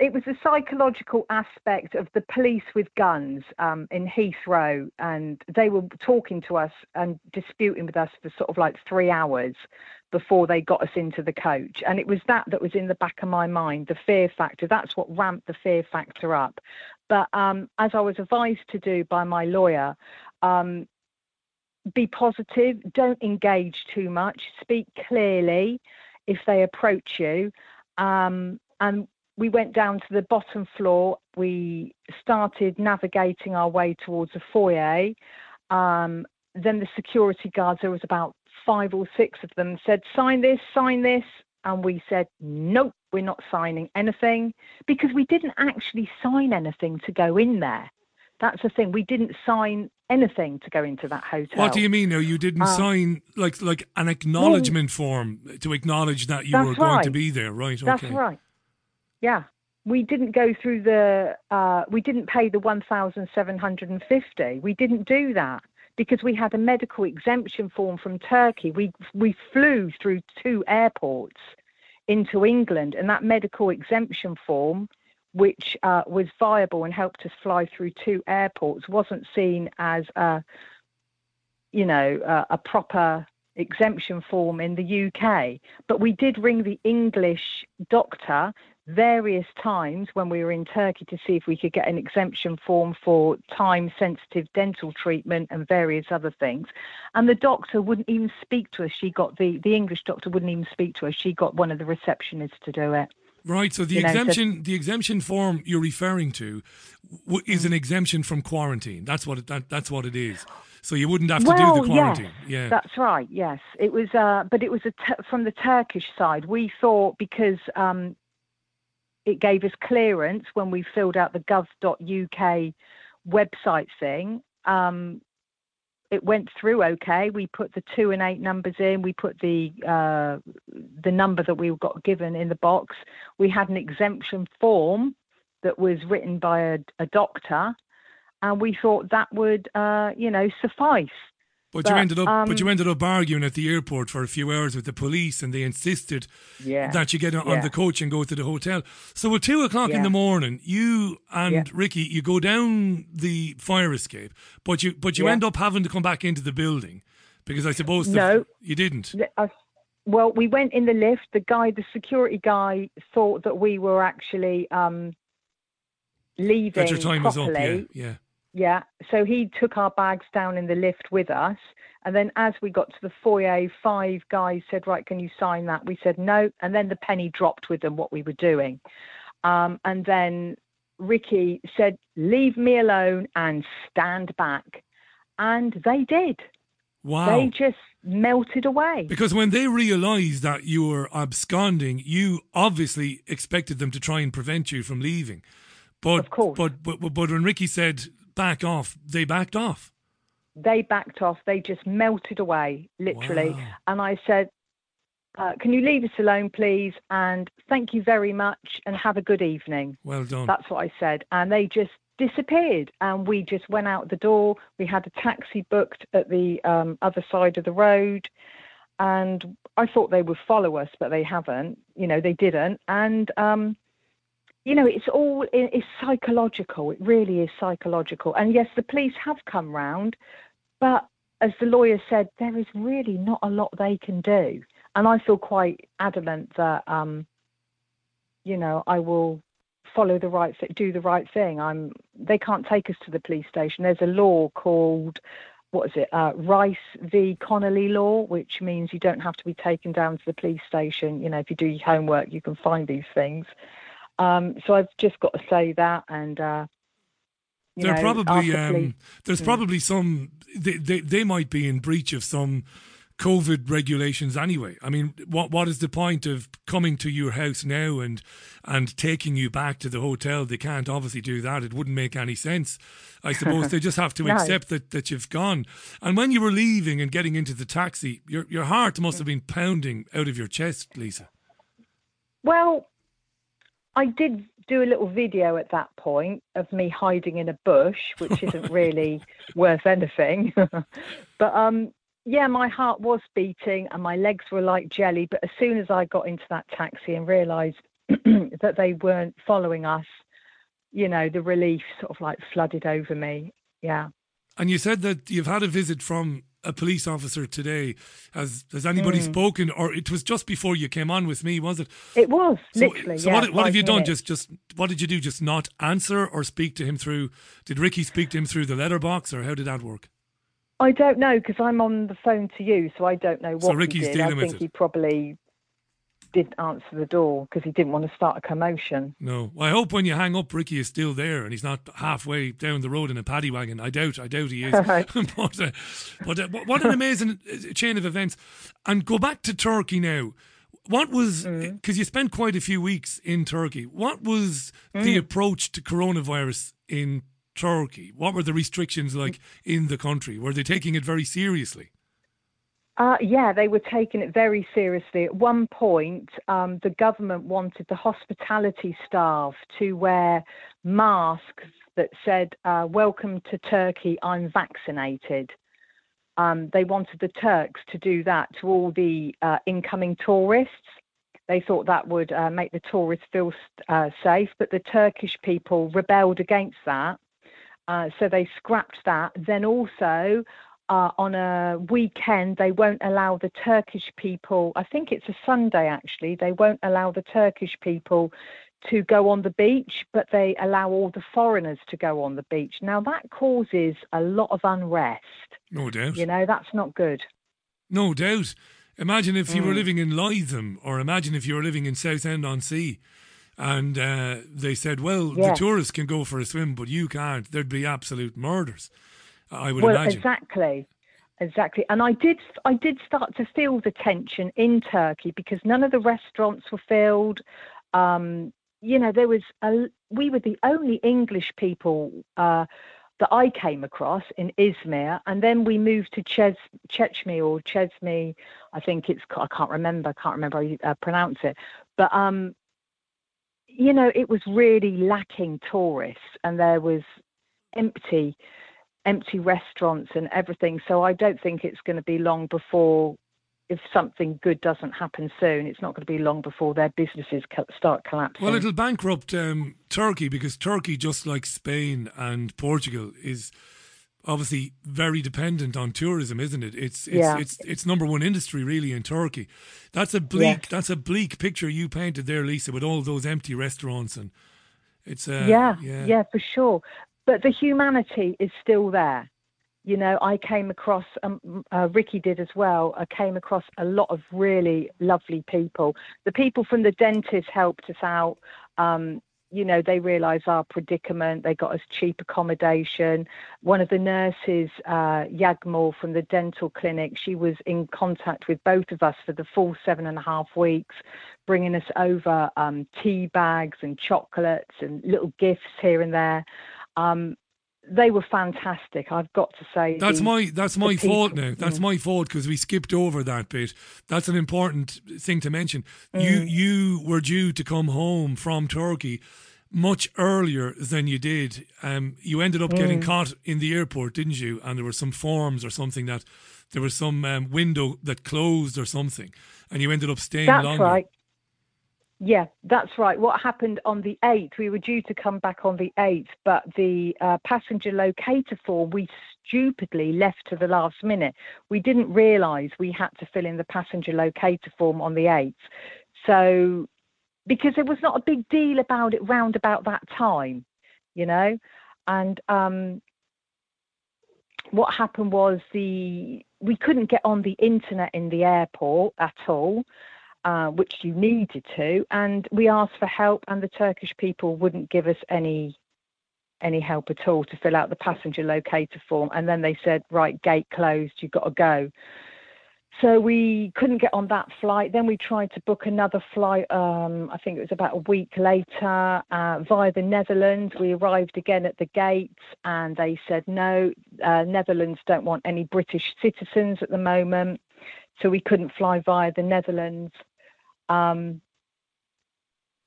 it was the psychological aspect of the police with guns um, in Heathrow, and they were talking to us and disputing with us for sort of like three hours before they got us into the coach. And it was that that was in the back of my mind, the fear factor. That's what ramped the fear factor up. But um, as I was advised to do by my lawyer, um, be positive, don't engage too much, speak clearly if they approach you. Um, and we went down to the bottom floor. We started navigating our way towards a foyer. Um, then the security guards, there was about five or six of them, said, sign this, sign this. And we said, nope, we're not signing anything because we didn't actually sign anything to go in there. That's the thing. We didn't sign anything to go into that hotel. What do you mean? Now you didn't Uh, sign like like an acknowledgement form to acknowledge that you were That's going to be there, right? That's okay. right. Yeah. We didn't go through the, uh, we didn't pay the 1,750. We didn't do that because we had a medical exemption form from Turkey. We, we flew through two airports into England, and that medical exemption form, which uh, was viable and helped us fly through two airports, wasn't seen as a, you know, a, a proper exemption form in the UK. But we did ring the English doctor various times when we were in Turkey to see if we could get an exemption form for time sensitive dental treatment and various other things. And the doctor wouldn't even speak to us. She got the, the English doctor wouldn't even speak to us. She got one of the receptionists to do it. Right. So the You know, so- exemption, the exemption form you're referring to, w- is Mm. an exemption from quarantine. That's what it, that, that's what it is. So you wouldn't have to well, do the quarantine. Yes, yeah. that's right. Yes, it was, uh, but it was a t- from the Turkish side. We thought because um, it gave us clearance when we filled out the gov.uk website thing. Um, it went through okay. We put the two and eight numbers in. We put the uh, the number that we got given in the box. We had an exemption form that was written by a, a doctor, and we thought that would, uh, you know, suffice. But, you ended up, but you um, ended up arguing at the airport for a few hours with the police, and they insisted Yeah. that you get on Yeah. the coach and go to the hotel. So at two o'clock in the morning, you and Yeah. Ricky, you go down the fire escape, but you but you Yeah. end up having to come back into the building because I suppose the, No. you didn't. Uh, well, we went in the lift. The guy, the security guy, thought that we were actually um, leaving That your time was up. Yeah, properly. Yeah. So he took our bags down in the lift with us. And then as we got to the foyer, five guys said, Right, can you sign that? We said no. And then the penny dropped with them what we were doing. Um, and then Ricky said, Leave me alone and stand back. And they did. Wow. They just melted away. Because when they realised that you were absconding, you obviously expected them to try and prevent you from leaving. But Of course. But, but but but when Ricky said back off, they backed off. they backed off. They just melted away, literally. And I said, uh, "Can you leave us alone, please? And thank you very much, and have a good evening." Well done. That's what I said, and they just disappeared. And we just went out the door. We had a taxi booked at the um, other side of the road, and I thought they would follow us, but they haven't. You know, they didn't. And um, you know, it's all it's psychological. It really is psychological. And yes, the police have come round, but as the lawyer said, there is really not a lot they can do. And I feel quite adamant that, um, you know, I will follow the right, do the right thing. I'm. They can't take us to the police station. There's a law called. What is it? Uh, Rice v. Connolly law, which means you don't have to be taken down to the police station. You know, if you do your homework, you can find these things. Um, so I've just got to say that, and uh, know, probably um, there's Mm. probably some they, they they might be in breach of some COVID regulations anyway. I mean, what what is the point of coming to your house now and and taking you back to the hotel? They can't obviously do that. It wouldn't make any sense. I suppose they just have to [laughs] No. accept that, that you've gone. And when you were leaving and getting into the taxi, your your heart must have been pounding out of your chest, Lisa. Well, I did do a little video at that point of me hiding in a bush, which [laughs] isn't really worth anything. [laughs] but um, yeah, my heart was beating and my legs were like jelly. But as soon as I got into that taxi and realised [clears throat] that they weren't following us, you know, the relief sort of like flooded over me. Yeah. And you said that you've had a visit from a police officer today. Has has anybody Mm. spoken, or it was just before you came on with me, was it? It was So, literally. so yeah, what, what have you done? Just just what did you do? Just not answer or speak to him through? Did Ricky speak to him through the letterbox, or how did that work? I don't know because I'm on the phone to you, so I don't know what So Ricky's he did. dealing I with think it. he probably didn't answer the door because he didn't want to start a commotion. No. Well, I hope when you hang up, Ricky is still there and he's not halfway down the road in a paddy wagon. I doubt. I doubt he is. [laughs] [laughs] But uh, but uh, what- an amazing uh, chain of events. And go back to Turkey now. What was Mm. because you spent quite a few weeks in Turkey? What was the Mm. approach to coronavirus in Turkey? What were the restrictions like in the country? Were they taking it very seriously? Uh, yeah, they were taking it very seriously. At one point, um, the government wanted the hospitality staff to wear masks that said, uh, Welcome to Turkey, I'm vaccinated. Um, they wanted the Turks to do that to all the uh, incoming tourists. They thought that would uh, make the tourists feel uh, safe, but the Turkish people rebelled against that. Uh, so they scrapped that. Then also, uh, on a weekend, they won't allow the Turkish people, I think it's a Sunday actually, they won't allow the Turkish people to go on the beach, but they allow all the foreigners to go on the beach. Now that causes a lot of unrest. No doubt. You know, that's not good. No doubt. Imagine if you were Mm. living in Lytham, or imagine if you were living in Southend on Sea, and uh, they said, "Well, the tourists can go for a swim, but you can't." There'd be absolute murders. I would well, imagine. exactly, exactly. And I did, I did start to feel the tension in Turkey because none of the restaurants were filled. Um, you know, there was a, we were the only English people uh, that I came across in Izmir, and then we moved to Ches, Chechme or Chesme. I think it's I can't remember, I can't remember how you uh, pronounce it, but um, you know, it was really lacking tourists, and there was empty empty restaurants and everything. So I don't think it's going to be long before, if something good doesn't happen soon, it's not going to be long before their businesses start collapsing. Well, it'll bankrupt um, Turkey because Turkey, just like Spain and Portugal, is obviously very dependent on tourism, isn't it? It's it's Yeah. it's it's number one industry really in Turkey. That's a bleak Yes. that's a bleak picture you painted there, Lisa, with all those empty restaurants and it's uh, yeah, yeah yeah, for sure. But the humanity is still there. You know, I came across, um, uh, Ricky did as well. I came across a lot of really lovely people. The people from the dentist helped us out. Um, you know, they realised our predicament. They got us cheap accommodation. One of the nurses, uh, from the dental clinic, she was in contact with both of us for the full seven and a half weeks, bringing us over um, tea bags and chocolates and little gifts here and there. Um, they were fantastic. I've got to say. That's the- my that's my fault people- now. That's Mm. my fault because we skipped over that bit. That's an important thing to mention. You Mm. you were due to come home from Turkey much earlier than you did. Um, you ended up getting Mm. caught in the airport, didn't you? And there were some forms or something that there was some um, window that closed or something, and you ended up staying That's longer. right. Yeah, that's right. What happened on the 8th, we were due to come back on the 8th, but the uh, passenger locator form we stupidly left to the last minute. We didn't realise we had to fill in the passenger locator form on the 8th. So, because there was not a big deal about it round about that time, you know? And um, what happened was the we couldn't get on the internet in the airport at all uh, which you needed to, and we asked for help, and the Turkish people wouldn't give us any any help at all to fill out the passenger locator form. And then they said, right, gate closed, you've got to go. So we couldn't get on that flight. Then we tried to book another flight. Um, I think it was about a week later uh, via the Netherlands. We arrived again at the gates, and they said no. Uh, Netherlands don't want any British citizens at the moment, so we couldn't fly via the Netherlands. Um,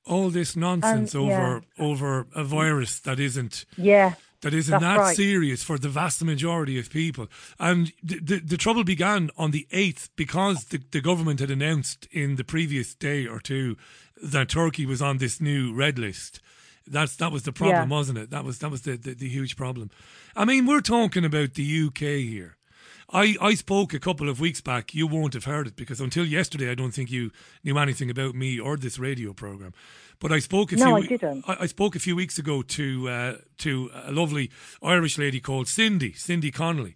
All this nonsense Um, yeah. over over a virus that isn't yeah, that isn't that right. serious for the vast majority of people. And the, the, the trouble began on the 8th because the, the government had announced in the previous day or two that Turkey was on this new red list. That's that was the problem, Yeah. wasn't it? That was that was the, the, the huge problem. I mean, we're talking about the UK here. I, I spoke a couple of weeks back. You won't have heard it because until yesterday, I don't think you knew anything about me or this radio program. But I spoke a No, few. I. I, I spoke a few weeks ago to uh, to a lovely Irish lady called Cindy, Cindy Connolly.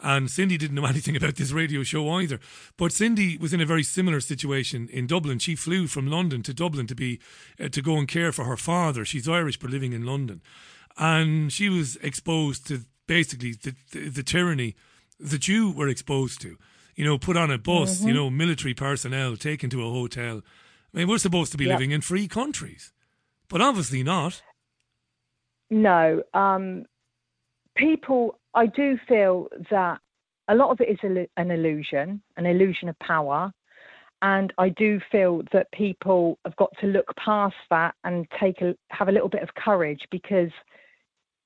And Cindy didn't know [laughs] anything about this radio show either. But Cindy was in a very similar situation in Dublin. She flew from London to Dublin to be uh, to go and care for her father. She's Irish but living in London, and she was exposed to basically the, the, the tyranny that you were exposed to. You know, put on a bus. You Mhm. know, military personnel taken to a hotel. I mean, we're supposed to be Yep. living in free countries, but obviously not. No, um, people. I do feel that a lot of it is an illusion, an illusion of power, and I do feel that people have got to look past that and take a have a little bit of courage because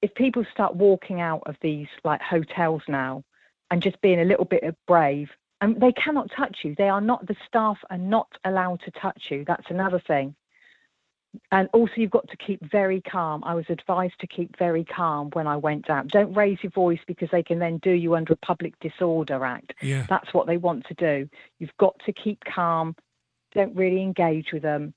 if people start walking out of these like hotels now and just being a little bit brave. And they cannot touch you. They are not the staff are not allowed to touch you. That's another thing. And also you've got to keep very calm. I was advised to keep very calm when i went out. Don't raise your voice because they can then do you under a public disorder act. Yeah. that's what they want to do. You've got to keep calm. Don't really engage with them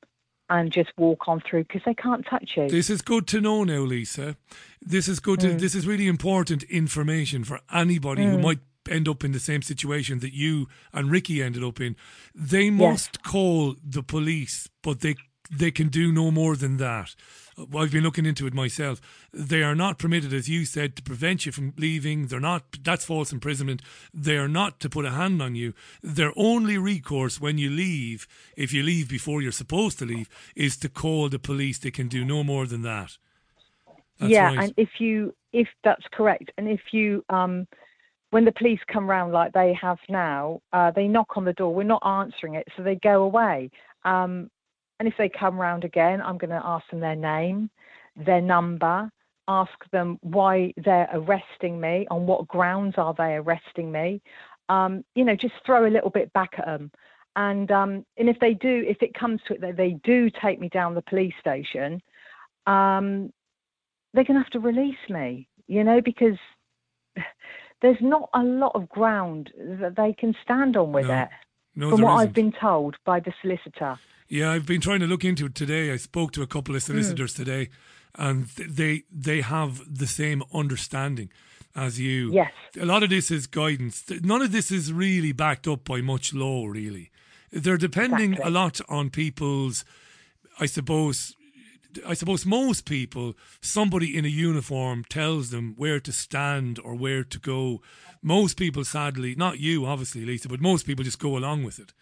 and just walk on through because they can't touch you. This is good to know now, Lisa. This is good to. Mm. This is really important information for anybody who Mm. might end up in the same situation that you and Ricky ended up in. They must call the police, but they they can do no more than that. I've been looking into it myself. They are not permitted, as you said, to prevent you from leaving. They're not. That's false imprisonment. They are not to put a hand on you. Their only recourse when you leave, if you leave before you're supposed to leave, is to call the police. They can do no more than that. That's yeah, right. and if you if that's correct, and if you um when the police come round like they have now, uh, they knock on the door. We're not answering it, so they go away. Um, and if they come round again, I'm going to ask them their name, their number, ask them why they're arresting me, on what grounds are they arresting me. Um, you know, just throw a little bit back at them. And um, and if they do, if it comes to it that they do take me down the police station, um, they're going to have to release me, you know, because [laughs] there's not a lot of ground that they can stand on with No. it, No, from what isn't. I've been told by the solicitor. Yeah, I've been trying to look into it today. I spoke to a couple Hmm. of solicitors today, and they they have the same understanding as you. Yes. A lot of this is guidance. None of this is really backed up by much law, really. They're depending Exactly. a lot on people's, I suppose. I suppose most people, somebody in a uniform tells them where to stand or where to go. Most people, sadly, not you, obviously, Lisa, but most people just go along with it,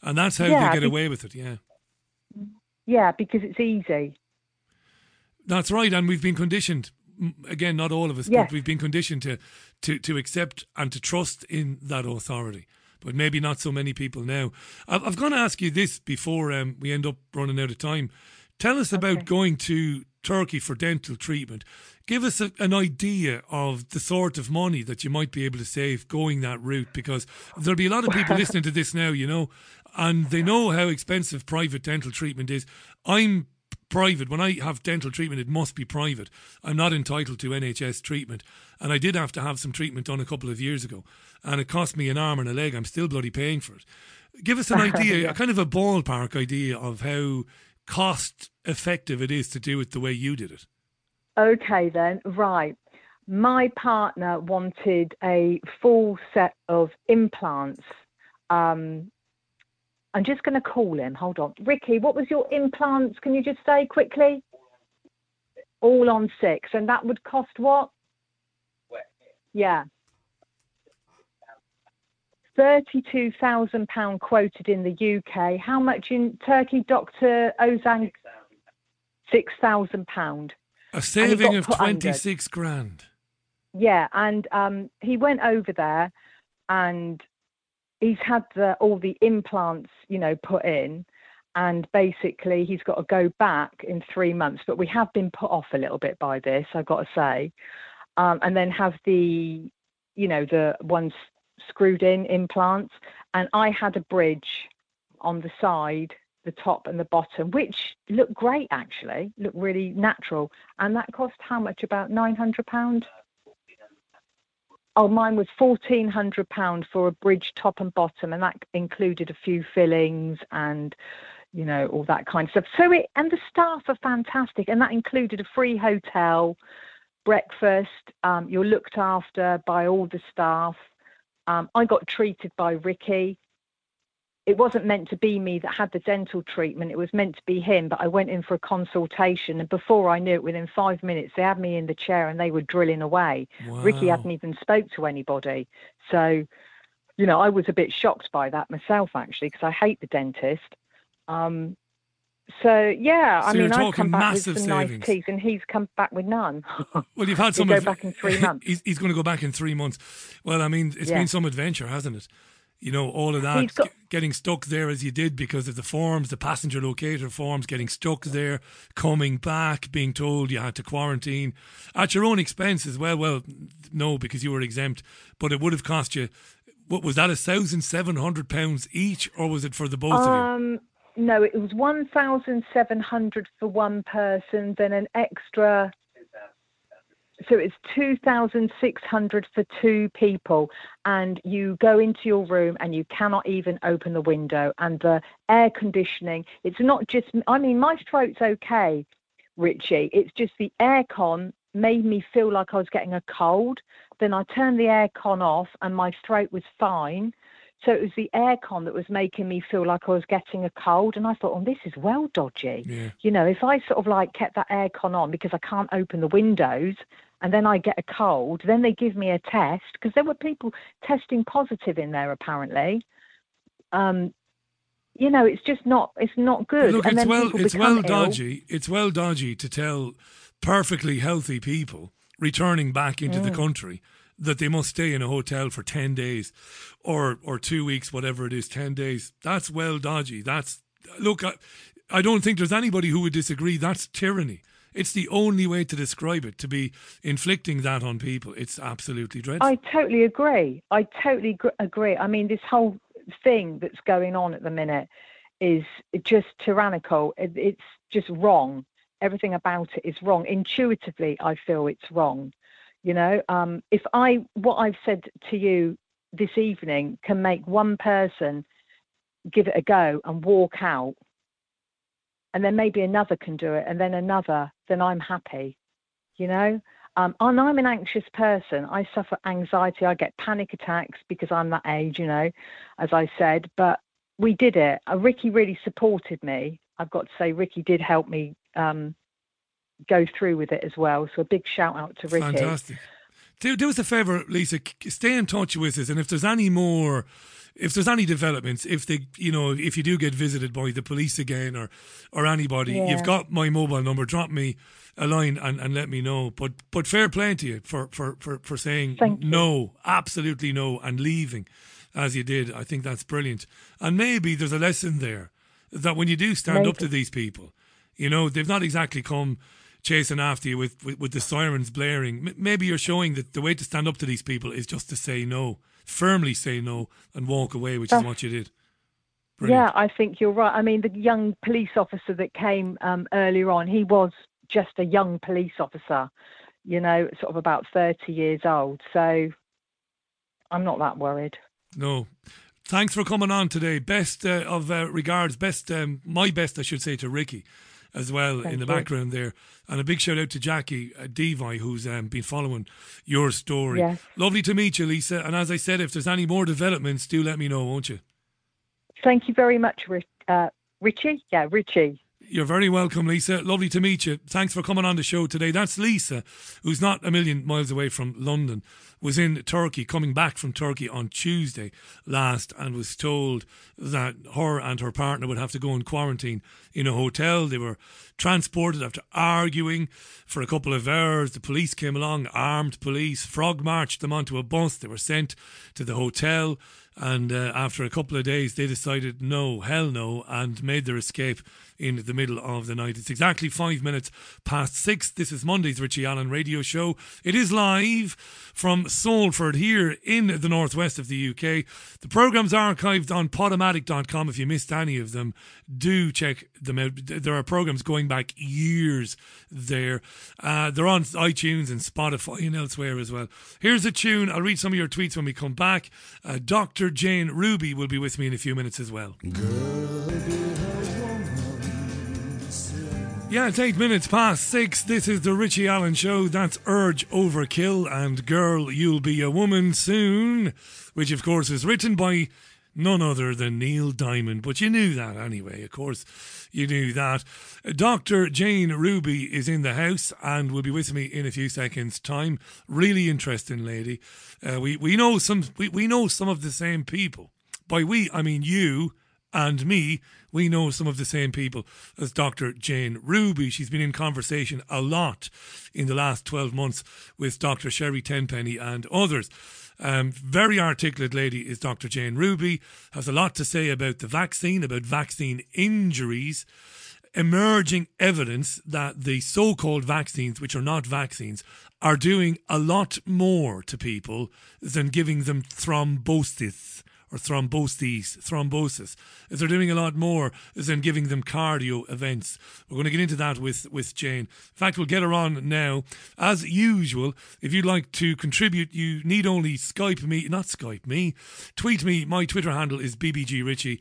and that's how Yeah, they get away with it. Yeah. Yeah, because it's easy. That's right, and we've been conditioned. Again, not all of us, Yes. but we've been conditioned to, to to accept and to trust in that authority. But maybe not so many people now. I've, I've going to ask you this before um, we end up running out of time. Tell us about going to Turkey for dental treatment. Give us a, an idea of the sort of money that you might be able to save going that route, because there'll be a lot of people [laughs] listening to this now, you know, and they know how expensive private dental treatment is. I'm private. When I have dental treatment, it must be private. I'm not entitled to NHS treatment. And I did have to have some treatment done a couple of years ago. And it cost me an arm and a leg. I'm still bloody paying for it. Give us an [laughs] idea, Yeah. a kind of a ballpark idea of how cost effective it is to do it the way you did it. Okay, then, right. My partner wanted a full set of implants. Um, I'm just going to call him. Hold on. Ricky, what was your implants? Can you just say quickly? All on six. And that would cost what? Yeah. £32,000 quoted in the UK. How much in Turkey, Dr. Ozan? £6,000. A saving of put under. 26 grand. Yeah, and um, he went over there, and he's had the, all the implants, you know, put in, and basically he's got to go back in three months. But we have been put off a little bit by this, I've got to say, um, and then have the, you know, the ones screwed in implants, and I had a bridge on the side. The top and the bottom, which looked great actually, looked really natural, and that cost how much? About nine hundred pound. Oh, mine was fourteen hundred pound for a bridge top and bottom, and that included a few fillings and you know all that kind of stuff. So it and the staff are fantastic, and that included a free hotel, breakfast. Um, you're looked after by all the staff. Um, I got treated by Ricky. It wasn't meant to be me that had the dental treatment. It was meant to be him, but I went in for a consultation, and before I knew it, within five minutes, they had me in the chair and they were drilling away. Ricky hadn't even spoke to anybody, so you know I was a bit shocked by that myself actually because I hate the dentist. Um, so yeah, I So you're mean I've come back with some savings. nice teeth, and he's come back with none. [laughs] Well, you've had He'll some. go of- back in three [laughs] months. he's, he's going to go back in three months. Well, I mean, it's Yeah. been some adventure, hasn't it? You know, all of that got- getting stuck there as you did because of the forms, the passenger locator forms, getting stuck there, coming back, being told you had to quarantine at your own expense as well. Well, no, because you were exempt, but it would have cost you. What was that? A thousand seven hundred pounds each, or was it for the both of you? Um, no, it was one thousand seven hundred for one person, then an extra so it's 2,600 for two people, and you go into your room and you cannot even open the window, and the air conditioning. It's not just. I mean, my throat's okay, Richie. It's just the aircon made me feel like I was getting a cold. Then I turned the aircon off, and my throat was fine. So it was the aircon that was making me feel like I was getting a cold. And I thought, oh, this is well dodgy. Yeah. You know, if I sort of like kept that aircon on because I can't open the windows and then I get a cold, then they give me a test because there were people testing positive in there apparently. Um, you know, it's just not, it's not good. Look, and it's well, it's well ill. dodgy. It's well dodgy to tell perfectly healthy people returning back into the Mm. country that they must stay in a hotel for ten days, or or two weeks, whatever it is, ten days. That's well dodgy. That's look. I, I don't think there's anybody who would disagree. That's tyranny. It's the only way to describe it. To be inflicting that on people, it's absolutely dreadful. I totally agree. I totally gr- agree. I mean, this whole thing that's going on at the minute is just tyrannical. It, it's just wrong. Everything about it is wrong. Intuitively, I feel it's wrong. You know, um, if I what I've said to you this evening can make one person give it a go and walk out, and then maybe another can do it, and then another, then I'm happy. You know, um, and I'm an anxious person. I suffer anxiety. I get panic attacks because I'm that age, you know, as I said. But we did it. Uh, Ricky really supported me. I've got to say, Ricky did help me um, go through with it as well. So a big shout out to Ricky. Fantastic. Do, do us a favour, Lisa. Stay in touch with us, and if there's any more, if there's any developments, if they, you know, if you do get visited by the police again or or anybody, Yeah. you've got my mobile number. Drop me a line and, and let me know. But but fair play to you for for for, for saying no, absolutely no, and leaving as you did. I think that's brilliant. And maybe there's a lesson there that when you do stand up to these people, you know, they've not exactly come chasing after you with, with, with the sirens blaring. M- maybe you're showing that the way to stand up to these people is just to say no, firmly say no, and walk away, which is what you did. Yeah, I think you're right. I mean, the young police officer that came um, earlier on, he was just a young police officer, you know, sort of about 30 years old. So I'm not that worried. No. Thanks for coming on today. Best uh, of uh, regards, best, um, my best, I should say, to Ricky as well Thank in the you. background there. And a big shout out to Jackie uh, Deevoy, who's um, been following your story. Yes. Lovely to meet you, Lisa. And as I said, if there's any more developments, do let me know, won't you? Thank you very much, Ri- uh, Richie. Yeah, Richie. You're very welcome, Lisa. Lovely to meet you. Thanks for coming on the show today. That's Lisa, who's not a million miles away from London, was in Turkey, coming back from Turkey on Tuesday last, and was told that her and her partner would have to go in quarantine in a hotel. They were transported after arguing for a couple of hours. The police came along, armed police, frog marched them onto a bus. They were sent to the hotel. And uh, after a couple of days, they decided no, hell no, and made their escape in the middle of the night. It's exactly five minutes past six. This is Monday's Richie Allen radio show. It is live from Salford here in the northwest of the UK. The programme's archived on podomatic.com. If you missed any of them, do check them out. There are programs going back years there. Uh, they're on iTunes and Spotify and elsewhere as well. Here's a tune. I'll read some of your tweets when we come back. Uh, Dr. Jane Ruby will be with me in a few minutes as well. Yeah, it's eight minutes past six. This is the Richie Allen Show. That's Urge Overkill and Girl, You'll Be a Woman Soon, which of course is written by none other than Neil Diamond. But you knew that anyway, of course, you knew that. Dr. Jane Ruby is in the house and will be with me in a few seconds' time. Really interesting lady. Uh, we, we know some we, we know some of the same people. By we, I mean you and me, we know some of the same people as Dr. Jane Ruby. She's been in conversation a lot in the last 12 months with Dr. Sherry Tenpenny and others. Um, very articulate lady is Dr. Jane Ruby, has a lot to say about the vaccine, about vaccine injuries, emerging evidence that the so called vaccines, which are not vaccines, are doing a lot more to people than giving them thrombosis or thrombosis, thrombosis. Is they're doing a lot more than giving them cardio events. We're going to get into that with, with Jane. In fact, we'll get her on now. As usual, if you'd like to contribute, you need only Skype me, not Skype me, tweet me. My Twitter handle is BBG Richie.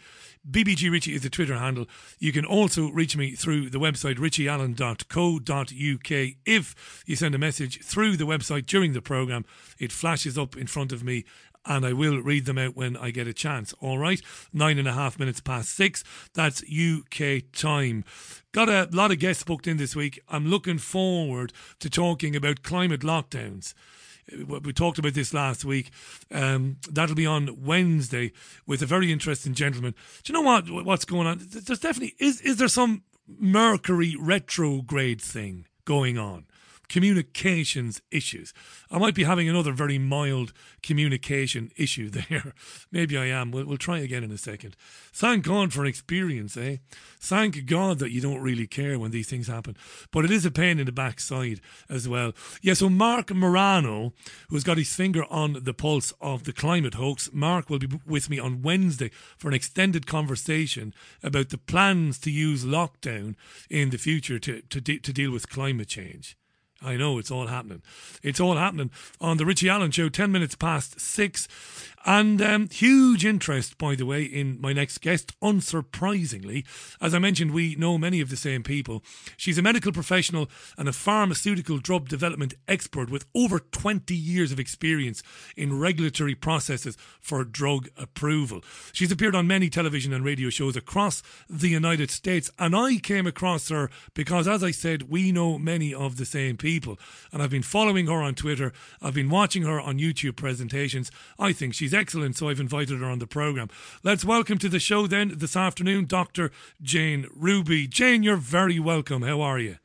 BBG Richie is the Twitter handle. You can also reach me through the website richieallen.co.uk. If you send a message through the website during the programme, it flashes up in front of me and I will read them out when I get a chance. All right, nine and a half minutes past six. That's UK time. Got a lot of guests booked in this week. I'm looking forward to talking about climate lockdowns we talked about this last week. Um, that'll be on Wednesday with a very interesting gentleman. Do you know what? What's going on? There's definitely is. Is there some Mercury retrograde thing going on? Communications issues. I might be having another very mild communication issue [laughs] there. Maybe I am. We'll, we'll try again in a second. Thank God for experience, eh? Thank God that you don't really care when these things happen. But it is a pain in the backside as well. Yeah, so Marc Morano, who's got his finger on the pulse of the climate hoax, Marc will be with me on Wednesday for an extended conversation about the plans to use lockdown in the future to, to, de- to deal with climate change. I know it's all happening. It's all happening on the Richie Allen Show, 10 minutes past six. And um, huge interest, by the way, in my next guest, unsurprisingly. As I mentioned, we know many of the same people. She's a medical professional and a pharmaceutical drug development expert with over 20 years of experience in regulatory processes for drug approval. She's appeared on many television and radio shows across the United States. And I came across her because, as I said, we know many of the same people. And I've been following her on Twitter, I've been watching her on YouTube presentations. I think she's She's excellent, so I've invited her on the programme. Let's welcome to the show then this afternoon Dr. Jane Ruby. Jane, you're very welcome. How are you?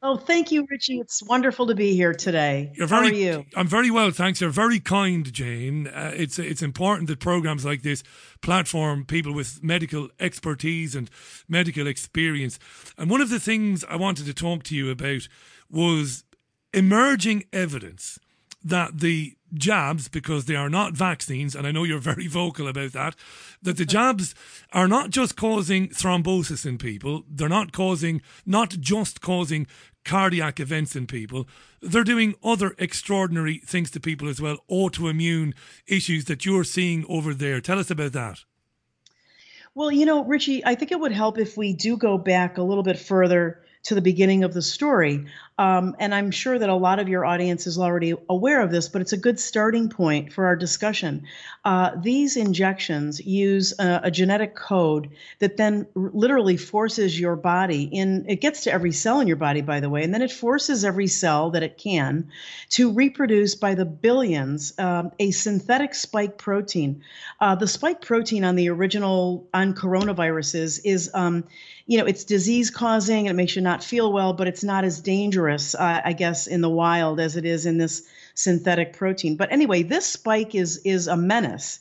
Oh, thank you, Richie. It's wonderful to be here today. You're very, How are you? I'm very well, thanks. You're very kind, Jane. Uh, it's it's important that programs like this platform people with medical expertise and medical experience. And one of the things I wanted to talk to you about was emerging evidence that the jabs, because they are not vaccines, and I know you're very [laughs] vocal about that, that the jabs are not just causing thrombosis in people, they're not causing, not just causing cardiac events in people, they're doing other extraordinary things to people as well, autoimmune issues that you're seeing over there. Tell us about that. Well, you know, Richie, I think it would help if we do go back a little bit further to the beginning of the story. Um, and I'm sure that a lot of your audience is already aware of this, but it's a good starting point for our discussion. Uh, these injections use a, a, genetic code that then r- literally forces your body in, it gets to every cell in your body, by the way, and then it forces every cell that it can to reproduce by the billions um, a synthetic spike protein. Uh, the spike protein on the original, on coronaviruses is. Um, you know, it's disease causing and it makes you not feel well, but it's not as dangerous, uh, I guess, in the wild as it is in this synthetic protein. But anyway, this spike is is a menace.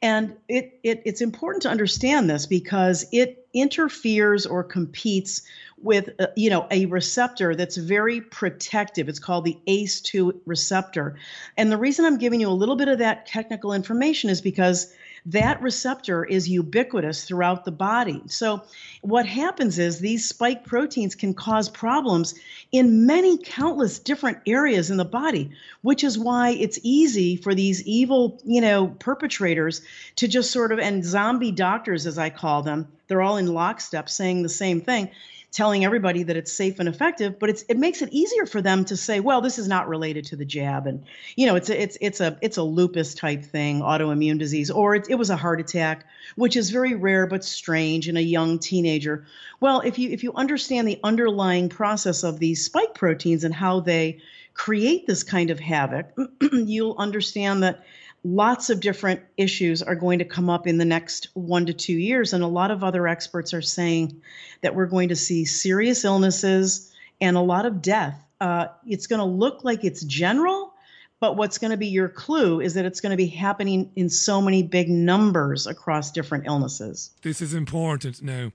And it, it it's important to understand this because it interferes or competes with uh, you know a receptor that's very protective it's called the ace2 receptor and the reason i'm giving you a little bit of that technical information is because that receptor is ubiquitous throughout the body. So, what happens is these spike proteins can cause problems in many countless different areas in the body, which is why it's easy for these evil, you know, perpetrators to just sort of, and zombie doctors, as I call them, they're all in lockstep saying the same thing telling everybody that it's safe and effective, but it's it makes it easier for them to say, well, this is not related to the jab, and you know, it's a, it's it's a it's a lupus type thing, autoimmune disease, or it, it was a heart attack, which is very rare but strange in a young teenager. Well, if you if you understand the underlying process of these spike proteins and how they create this kind of havoc, [clears throat] you'll understand that lots of different issues are going to come up in the next one to two years. And a lot of other experts are saying that we're going to see serious illnesses and a lot of death. Uh, it's going to look like it's general, But what's going to be your clue is that it's going to be happening in so many big numbers across different illnesses. This is important now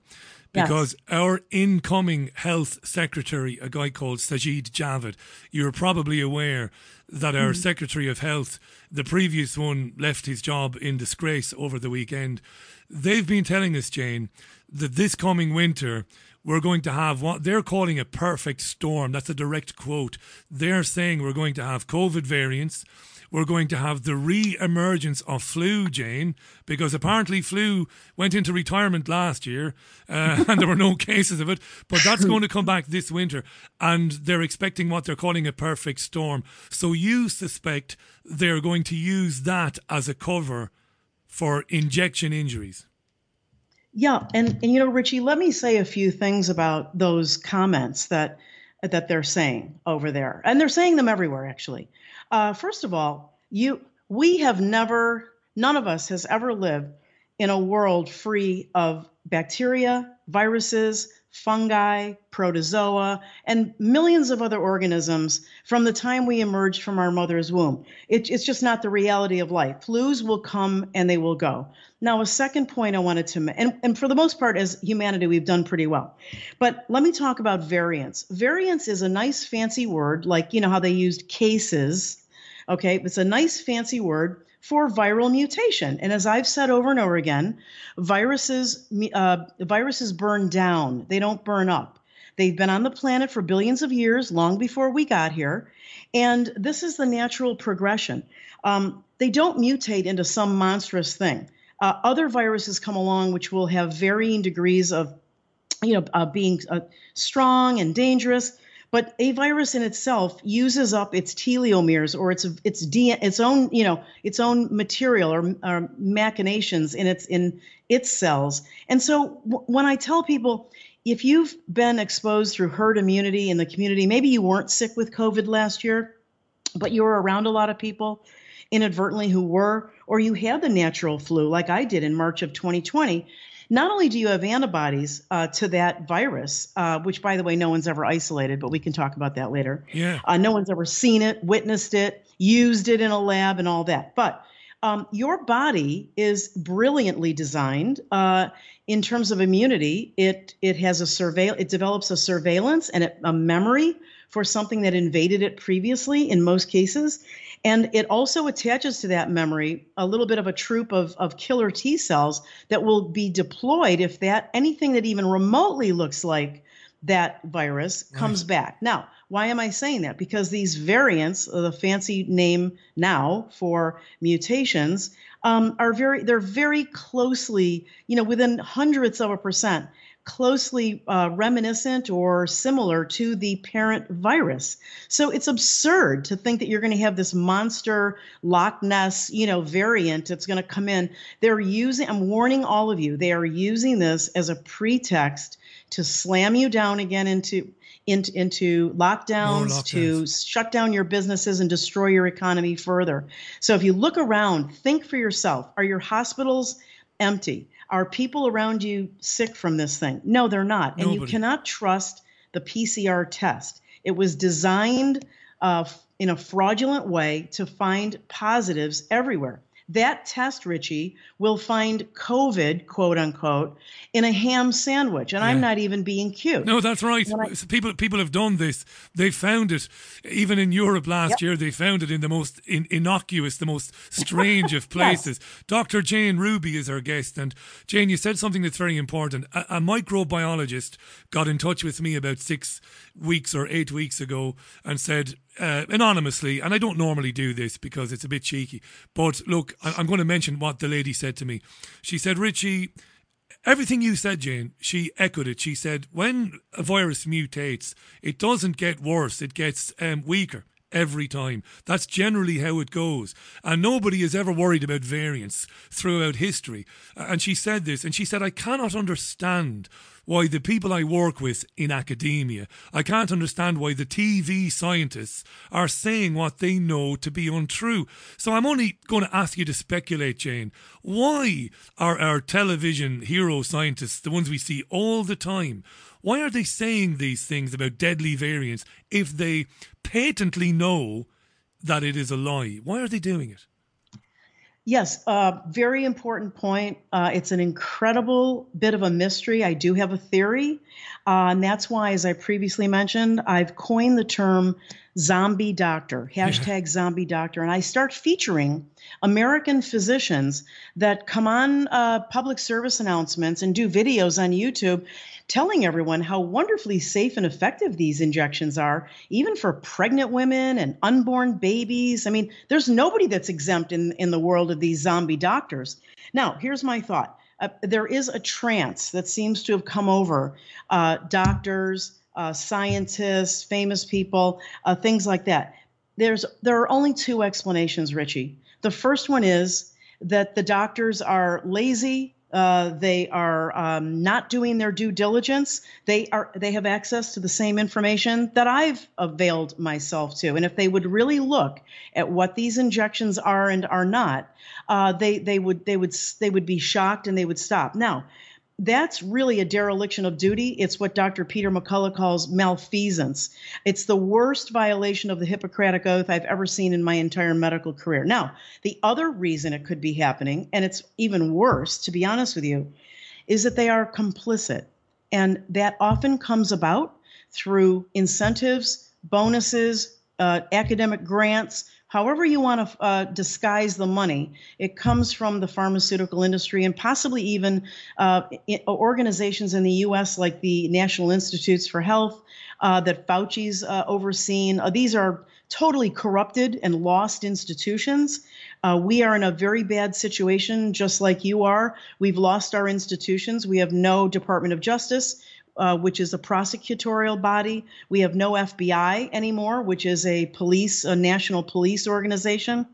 because yes. our incoming health secretary, a guy called Sajid Javid, you're probably aware that our mm. secretary of health, the previous one, left his job in disgrace over the weekend. They've been telling us, Jane, that this coming winter, we're going to have what they're calling a perfect storm. That's a direct quote. They're saying we're going to have COVID variants. We're going to have the re emergence of flu, Jane, because apparently flu went into retirement last year uh, [laughs] and there were no cases of it. But that's going to come back this winter. And they're expecting what they're calling a perfect storm. So you suspect they're going to use that as a cover for injection injuries. Yeah, and, and you know, Richie, let me say a few things about those comments that that they're saying over there, and they're saying them everywhere. Actually, uh, first of all, you we have never, none of us has ever lived in a world free of bacteria, viruses, fungi, protozoa, and millions of other organisms from the time we emerged from our mother's womb. It, it's just not the reality of life. Flus will come and they will go. Now, a second point I wanted to, make, and, and for the most part, as humanity, we've done pretty well. But let me talk about variants. Variants is a nice fancy word, like, you know, how they used cases. Okay, it's a nice fancy word for viral mutation. And as I've said over and over again, viruses uh, viruses burn down; they don't burn up. They've been on the planet for billions of years, long before we got here, and this is the natural progression. Um, they don't mutate into some monstrous thing. Uh, other viruses come along which will have varying degrees of, you know, uh, being uh, strong and dangerous. But a virus in itself uses up its telomeres or its its its own you know its own material or, or machinations in its in its cells. And so w- when I tell people if you've been exposed through herd immunity in the community, maybe you weren't sick with COVID last year, but you were around a lot of people inadvertently who were, or you had the natural flu like I did in March of 2020, not only do you have antibodies uh, to that virus, uh, which, by the way, no one's ever isolated, but we can talk about that later. Yeah. Uh, no one's ever seen it, witnessed it, used it in a lab, and all that. But um, your body is brilliantly designed uh, in terms of immunity. It it has a surveil. It develops a surveillance and a memory for something that invaded it previously. In most cases, and it also attaches to that memory a little bit of a troop of, of killer T cells that will be deployed if that anything that even remotely looks like that virus comes back. Now, why am I saying that? Because these variants, the fancy name now for mutations, um, are very they're very closely, you know, within hundredths of a percent closely uh, reminiscent or similar to the parent virus. So it's absurd to think that you're going to have this monster Loch Ness, you know, variant that's going to come in. They're using, I'm warning all of you, they are using this as a pretext to slam you down again into into, into lockdowns, lockdowns, to shut down your businesses and destroy your economy further. So if you look around, think for yourself. Are your hospitals empty? Are people around you sick from this thing? No, they're not. Nobody. And you cannot trust the PCR test. It was designed uh, in a fraudulent way to find positives everywhere. That test, Richie, will find COVID, quote unquote, in a ham sandwich. And yeah. I'm not even being cute. No, that's right. I, people people have done this. They found it. Even in Europe last yep. year, they found it in the most in, innocuous, the most strange of [laughs] places. yes. Dr. Jane Ruby is our guest. And Jane, you said something that's very important. A, a microbiologist got in touch with me about six weeks or eight weeks ago and said, uh, anonymously, and I don't normally do this because it's a bit cheeky, but look, I- I'm going to mention what the lady said to me. She said, Richie, everything you said, Jane, she echoed it. She said, when a virus mutates, it doesn't get worse, it gets um, weaker every time. That's generally how it goes. And nobody is ever worried about variants throughout history. And she said this, and she said, I cannot understand why the people I work with in academia, I can't understand why the TV scientists are saying what they know to be untrue. So I'm only going to ask you to speculate, Jane. Why are our television hero scientists, the ones we see all the time, why are they saying these things about deadly variants if they patently know that it is a lie? Why are they doing it? Yes, uh, very important point. Uh, it's an incredible bit of a mystery. I do have a theory, uh, and that's why, as I previously mentioned, I've coined the term zombie doctor, [laughs] hashtag zombie doctor, and I start featuring American physicians that come on uh, public service announcements and do videos on YouTube telling everyone how wonderfully safe and effective these injections are, even for pregnant women and unborn babies. I mean, there's nobody that's exempt in, in the world of these zombie doctors. Now, here's my thought uh, there is a trance that seems to have come over uh, doctors, uh, scientists, famous people, uh, things like that. There's there are only two explanations, Richie. The first one is that the doctors are lazy uh, they are um, not doing their due diligence. They are they have access to the same information that I've availed myself to. And if they would really look at what these injections are and are not, uh, they they would they would they would be shocked and they would stop. Now, that's really a dereliction of duty. It's what Dr. Peter McCullough calls malfeasance. It's the worst violation of the Hippocratic Oath I've ever seen in my entire medical career. Now, the other reason it could be happening, and it's even worse, to be honest with you, is that they are complicit. And that often comes about through incentives, bonuses, uh, academic grants, however you want to uh, disguise the money, it comes from the pharmaceutical industry and possibly even uh, organizations in the U.S. like the National Institutes for Health uh, that Fauci's uh, overseen. Uh, these are totally corrupted and lost institutions. Uh, we are in a very bad situation, just like you are. We've lost our institutions. We have no Department of Justice uh, which is a prosecutorial body. We have no FBI anymore, which is a police, a national police organization.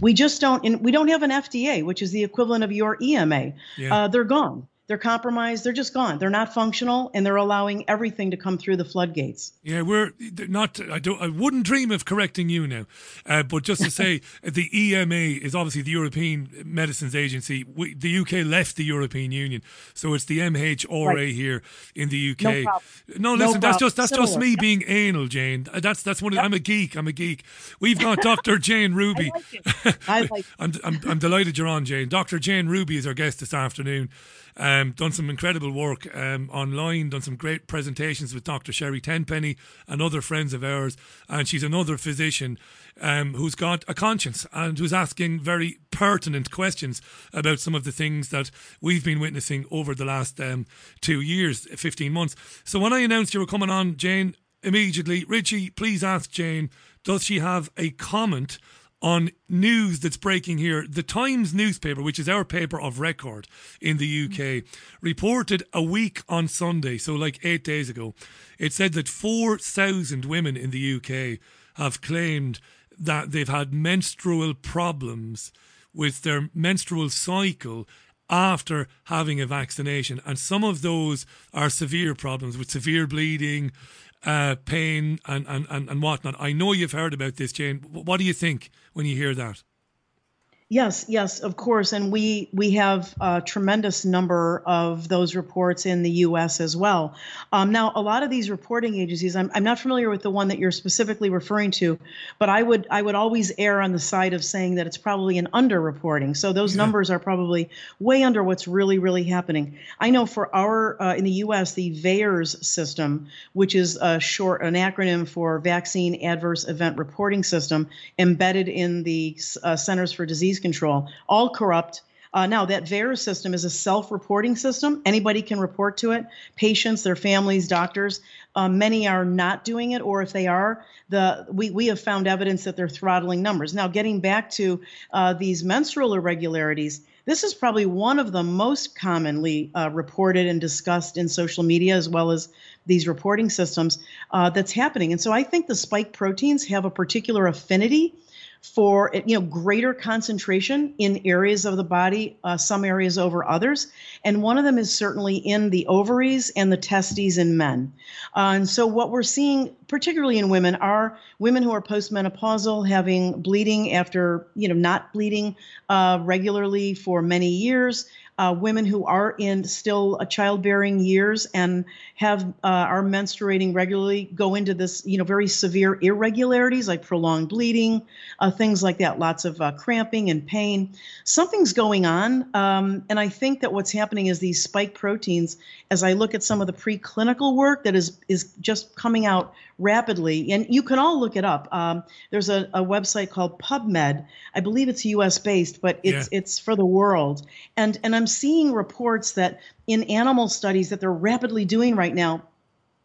We just don't, and we don't have an FDA, which is the equivalent of your EMA. Yeah. Uh, they're gone. They're compromised. They're just gone. They're not functional, and they're allowing everything to come through the floodgates. Yeah, we're not. I don't. I wouldn't dream of correcting you now, uh, but just to say, [laughs] the EMA is obviously the European Medicines Agency. We, the UK left the European Union, so it's the MHRA right. here in the UK. No, no listen, no that's just that's Similar. just me being anal, Jane. Uh, that's that's one. Of, yep. I'm a geek. I'm a geek. We've got Dr. [laughs] Jane Ruby. I like it. I like [laughs] I'm, I'm I'm delighted you're on, Jane. Dr. Jane Ruby is our guest this afternoon. Um, done some incredible work um, online, done some great presentations with Dr. Sherry Tenpenny and other friends of ours. And she's another physician um, who's got a conscience and who's asking very pertinent questions about some of the things that we've been witnessing over the last um, two years, 15 months. So when I announced you were coming on, Jane, immediately, Richie, please ask Jane, does she have a comment? On news that's breaking here. The Times newspaper, which is our paper of record in the UK, reported a week on Sunday, so like eight days ago, it said that 4,000 women in the UK have claimed that they've had menstrual problems with their menstrual cycle after having a vaccination. And some of those are severe problems with severe bleeding, uh, pain and, and, and, and whatnot. I know you've heard about this, Jane. What do you think when you hear that? Yes, yes, of course, and we we have a tremendous number of those reports in the U.S. as well. Um, now, a lot of these reporting agencies, I'm, I'm not familiar with the one that you're specifically referring to, but I would I would always err on the side of saying that it's probably an underreporting. So those yeah. numbers are probably way under what's really really happening. I know for our uh, in the U.S. the VAERS system, which is a short an acronym for Vaccine Adverse Event Reporting System, embedded in the uh, Centers for Disease disease control, all corrupt. Uh, now, that VAERS system is a self reporting system. Anybody can report to it patients, their families, doctors. Uh, many are not doing it, or if they are, the we, we have found evidence that they're throttling numbers. Now, getting back to uh, these menstrual irregularities, this is probably one of the most commonly uh, reported and discussed in social media as well as these reporting systems uh, that's happening. And so I think the spike proteins have a particular affinity for you know greater concentration in areas of the body, uh, some areas over others, and one of them is certainly in the ovaries and the testes in men. Uh, and so what we're seeing, particularly in women, are women who are postmenopausal, having bleeding after you know not bleeding uh, regularly for many years. Uh, women who are in still a childbearing years and have uh, are menstruating regularly go into this, you know, very severe irregularities like prolonged bleeding, uh, things like that, lots of uh, cramping and pain. Something's going on, um, and I think that what's happening is these spike proteins. As I look at some of the preclinical work that is is just coming out rapidly, and you can all look it up. Um, there's a, a website called PubMed. I believe it's U.S. based, but it's Yeah. it's for the world. And and I'm seeing reports that in animal studies that they're rapidly doing right now,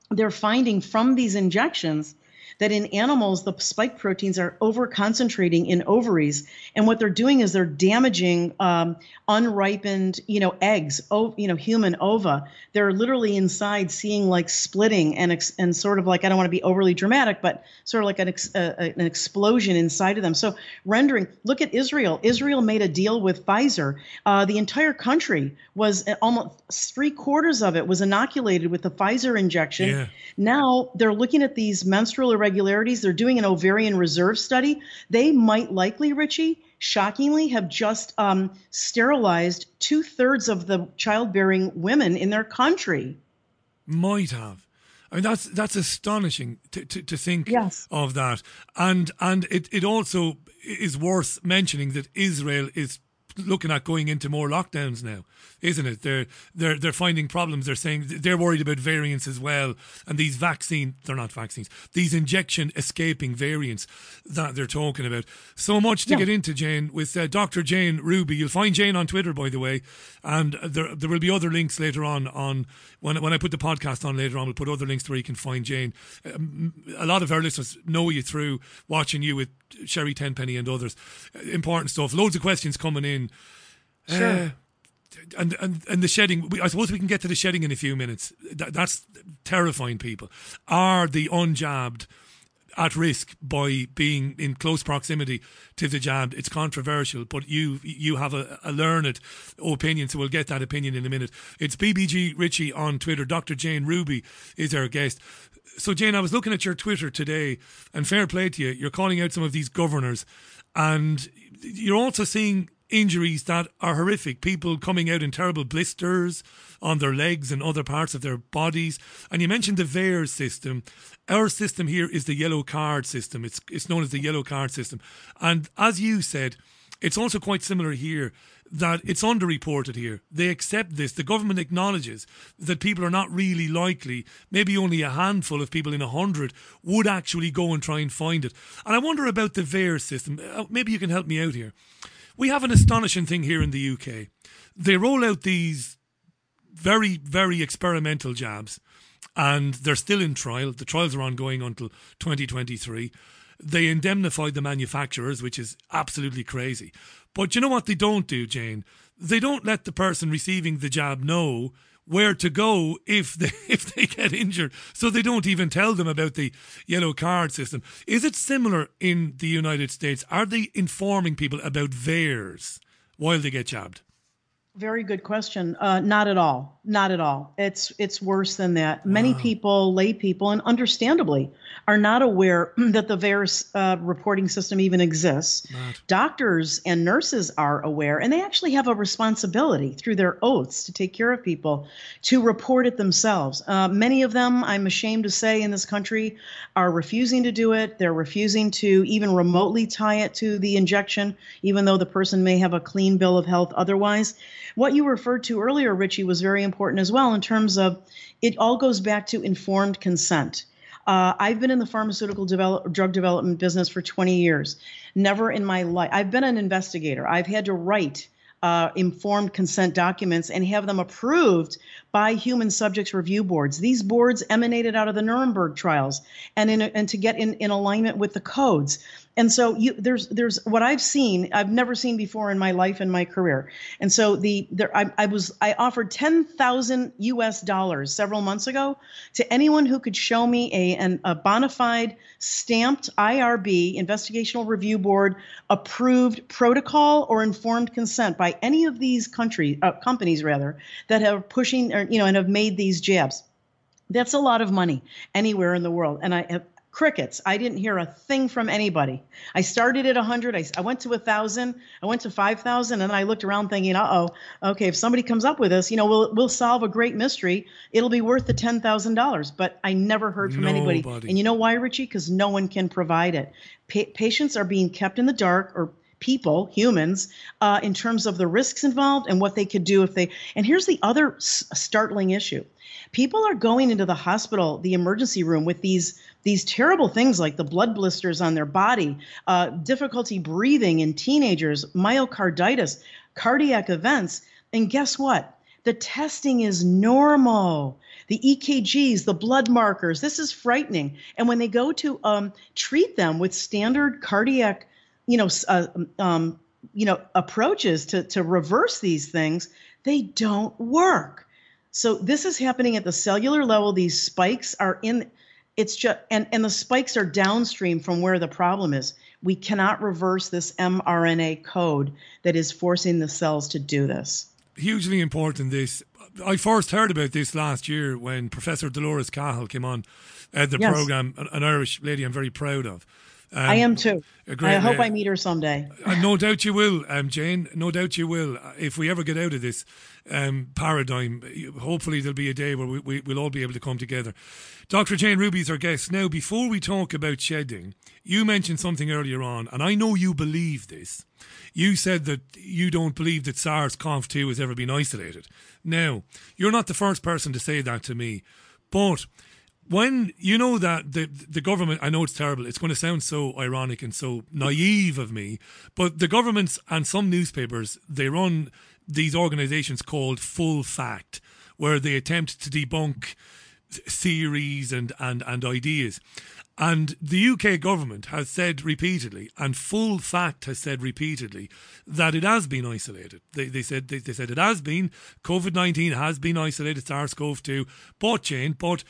they're finding from these injections that in animals the spike proteins are over concentrating in ovaries. And what they're doing is they're damaging um, unripened you know eggs o- you know human ova. They're literally inside seeing like splitting and ex- and sort of like i don't want to be overly dramatic but sort of like an, ex- uh, an explosion inside of them. So rendering look at israel. Israel made a deal with pfizer. Uh, the entire country was uh, almost three quarters of it was inoculated with the pfizer injection. Yeah. now they're looking at these menstrual irregularities. They're doing an ovarian reserve study. They might likely, Richie, shockingly, have just um, sterilized two thirds of the childbearing women in their country. Might have. I mean, that's that's astonishing to, to, to think Yes. of that, and and it, it also is worth mentioning that Israel is looking at going into more lockdowns now, isn't it? They're they're they're finding problems. They're saying they're worried about variants as well, and these vaccine they're not vaccines. These injection escaping variants that they're talking about. So much to Yeah. get into, Jane, with uh, Dr. Jane Ruby. You'll find Jane on Twitter, by the way, and there there will be other links later on. On when when I put the podcast on later on, we'll put other links to where you can find Jane. Um, a lot of our listeners know you through watching you with Sherry Tenpenny and others. Uh, Important stuff. Loads of questions coming in. Sure. Uh, and, and and the shedding. we- I suppose we can get to the shedding in a few minutes. That, that's terrifying. People are the unjabbed at risk by being in close proximity to the jabbed. It's controversial, but you you have a, a learned opinion, so we'll get that opinion in a minute. It's BBG Richie on Twitter. Dr. Jane Ruby is our guest. So Jane, I was looking at your Twitter today, and fair play to you. You're calling out some of these governors, and you're also seeing injuries that are horrific. People coming out in terrible blisters on their legs and other parts of their bodies. And you mentioned the VAERS system. Our system here is the yellow card system. It's it's known as the yellow card system. And as you said, it's also quite similar here that it's underreported here. They accept this. The government acknowledges that people are not really likely, maybe only a handful of people in a hundred would actually go and try and find it. And I wonder about the VAERS system. Uh, Maybe you can help me out here. We have an astonishing thing here in the UK. They roll out these very, very experimental jabs, and they're still in trial. The trials are ongoing until 2023. They indemnify the manufacturers, which is absolutely crazy. But you know what they don't do, Jane? They don't let the person receiving the jab know where to go if they [laughs] if they get injured. So they don't even tell them about the yellow card system. Is it similar in the United States? Are they informing people about theirs while they get jabbed? Very good question. Uh, not at all. Not at all. It's it's worse than that. Many people, lay people, and understandably, are not aware [clears throat] that the VAERS uh, reporting system even exists. Doctors and nurses are aware, and they actually have a responsibility through their oaths to take care of people to report it themselves. Uh, many of them, I'm ashamed to say, in this country, are refusing to do it. They're refusing to even remotely tie it to the injection, even though the person may have a clean bill of health otherwise. What you referred to earlier, Richie, was very important as well in terms of it all goes back to informed consent. Uh, I've been in the pharmaceutical develop, drug development business for 20 years. Never in my life, I've been an investigator. I've had to write uh, informed consent documents and have them approved by human subjects review boards. These boards emanated out of the Nuremberg trials and in and to get in, in alignment with the codes. And so you, there's there's what I've seen I've never seen before in my life and my career. And so the there I, I was I offered ten thousand U.S. dollars several months ago to anyone who could show me a an, a bona fide stamped IRB investigational review board approved protocol or informed consent by any of these country uh, companies rather that are pushing or you know and have made these jabs. That's a lot of money anywhere in the world, and I have crickets. I didn't hear a thing from anybody. I started at 100. I, I went to 1,000. I went to 5,000. And I looked around thinking, uh oh, okay, if somebody comes up with this, you know, we'll, we'll solve a great mystery. It'll be worth the $10,000. But I never heard from anybody. And you know why, Richie? Because no one can provide it. Pa- patients are being kept in the dark or people, humans, uh, in terms of the risks involved and what they could do if they. And here's the other s- startling issue: people are going into the hospital, the emergency room, with these these terrible things like the blood blisters on their body, uh, difficulty breathing in teenagers, myocarditis, cardiac events, and guess what? The testing is normal. The EKGs, the blood markers, this is frightening. And when they go to um, treat them with standard cardiac you know, uh, um, you know, approaches to to reverse these things, they don't work. So this is happening at the cellular level. These spikes are in. It's just and and the spikes are downstream from where the problem is. We cannot reverse this mRNA code that is forcing the cells to do this. hugely important this I first heard about this last year when Professor Dolores Cahill came on uh, the Yes. program, an, an Irish lady I'm very proud of. Um, I am too. a great I hope la- I meet her someday. Uh, no doubt you will, um, Jane. No doubt you will. Uh, If we ever get out of this um, paradigm, hopefully there'll be a day where we, we, we'll all be able to come together. Dr. Jane Ruby is our guest. Now, before we talk about shedding, you mentioned something earlier on, and I know you believe this. You said that you don't believe that SARS CoV 2 has ever been isolated. Now, you're not the first person to say that to me, but when you know that the the government I know it's terrible it's going to sound so ironic and so naive of me but the governments and some newspapers they run these organizations called full fact where they attempt to debunk theories and and and ideas and the UK government has said repeatedly, and Full Fact has said repeatedly, that it has been isolated. They, they said they, they said it has been. COVID nineteen has been isolated, SARS CoV two, Jane, but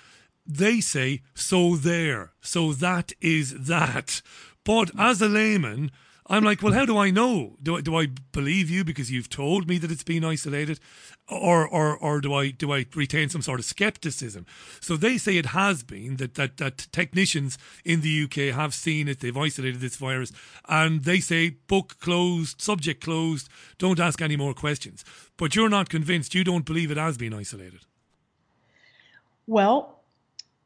they say so there. So that is that. But as a layman, I'm like, well, how do I know? Do I, do I believe you because you've told me that it's been isolated, or or or do I do I retain some sort of skepticism? So they say it has been that that that technicians in the UK have seen it. They've isolated this virus, and they say book closed, subject closed. Don't ask any more questions. But you're not convinced. You don't believe it has been isolated. Well,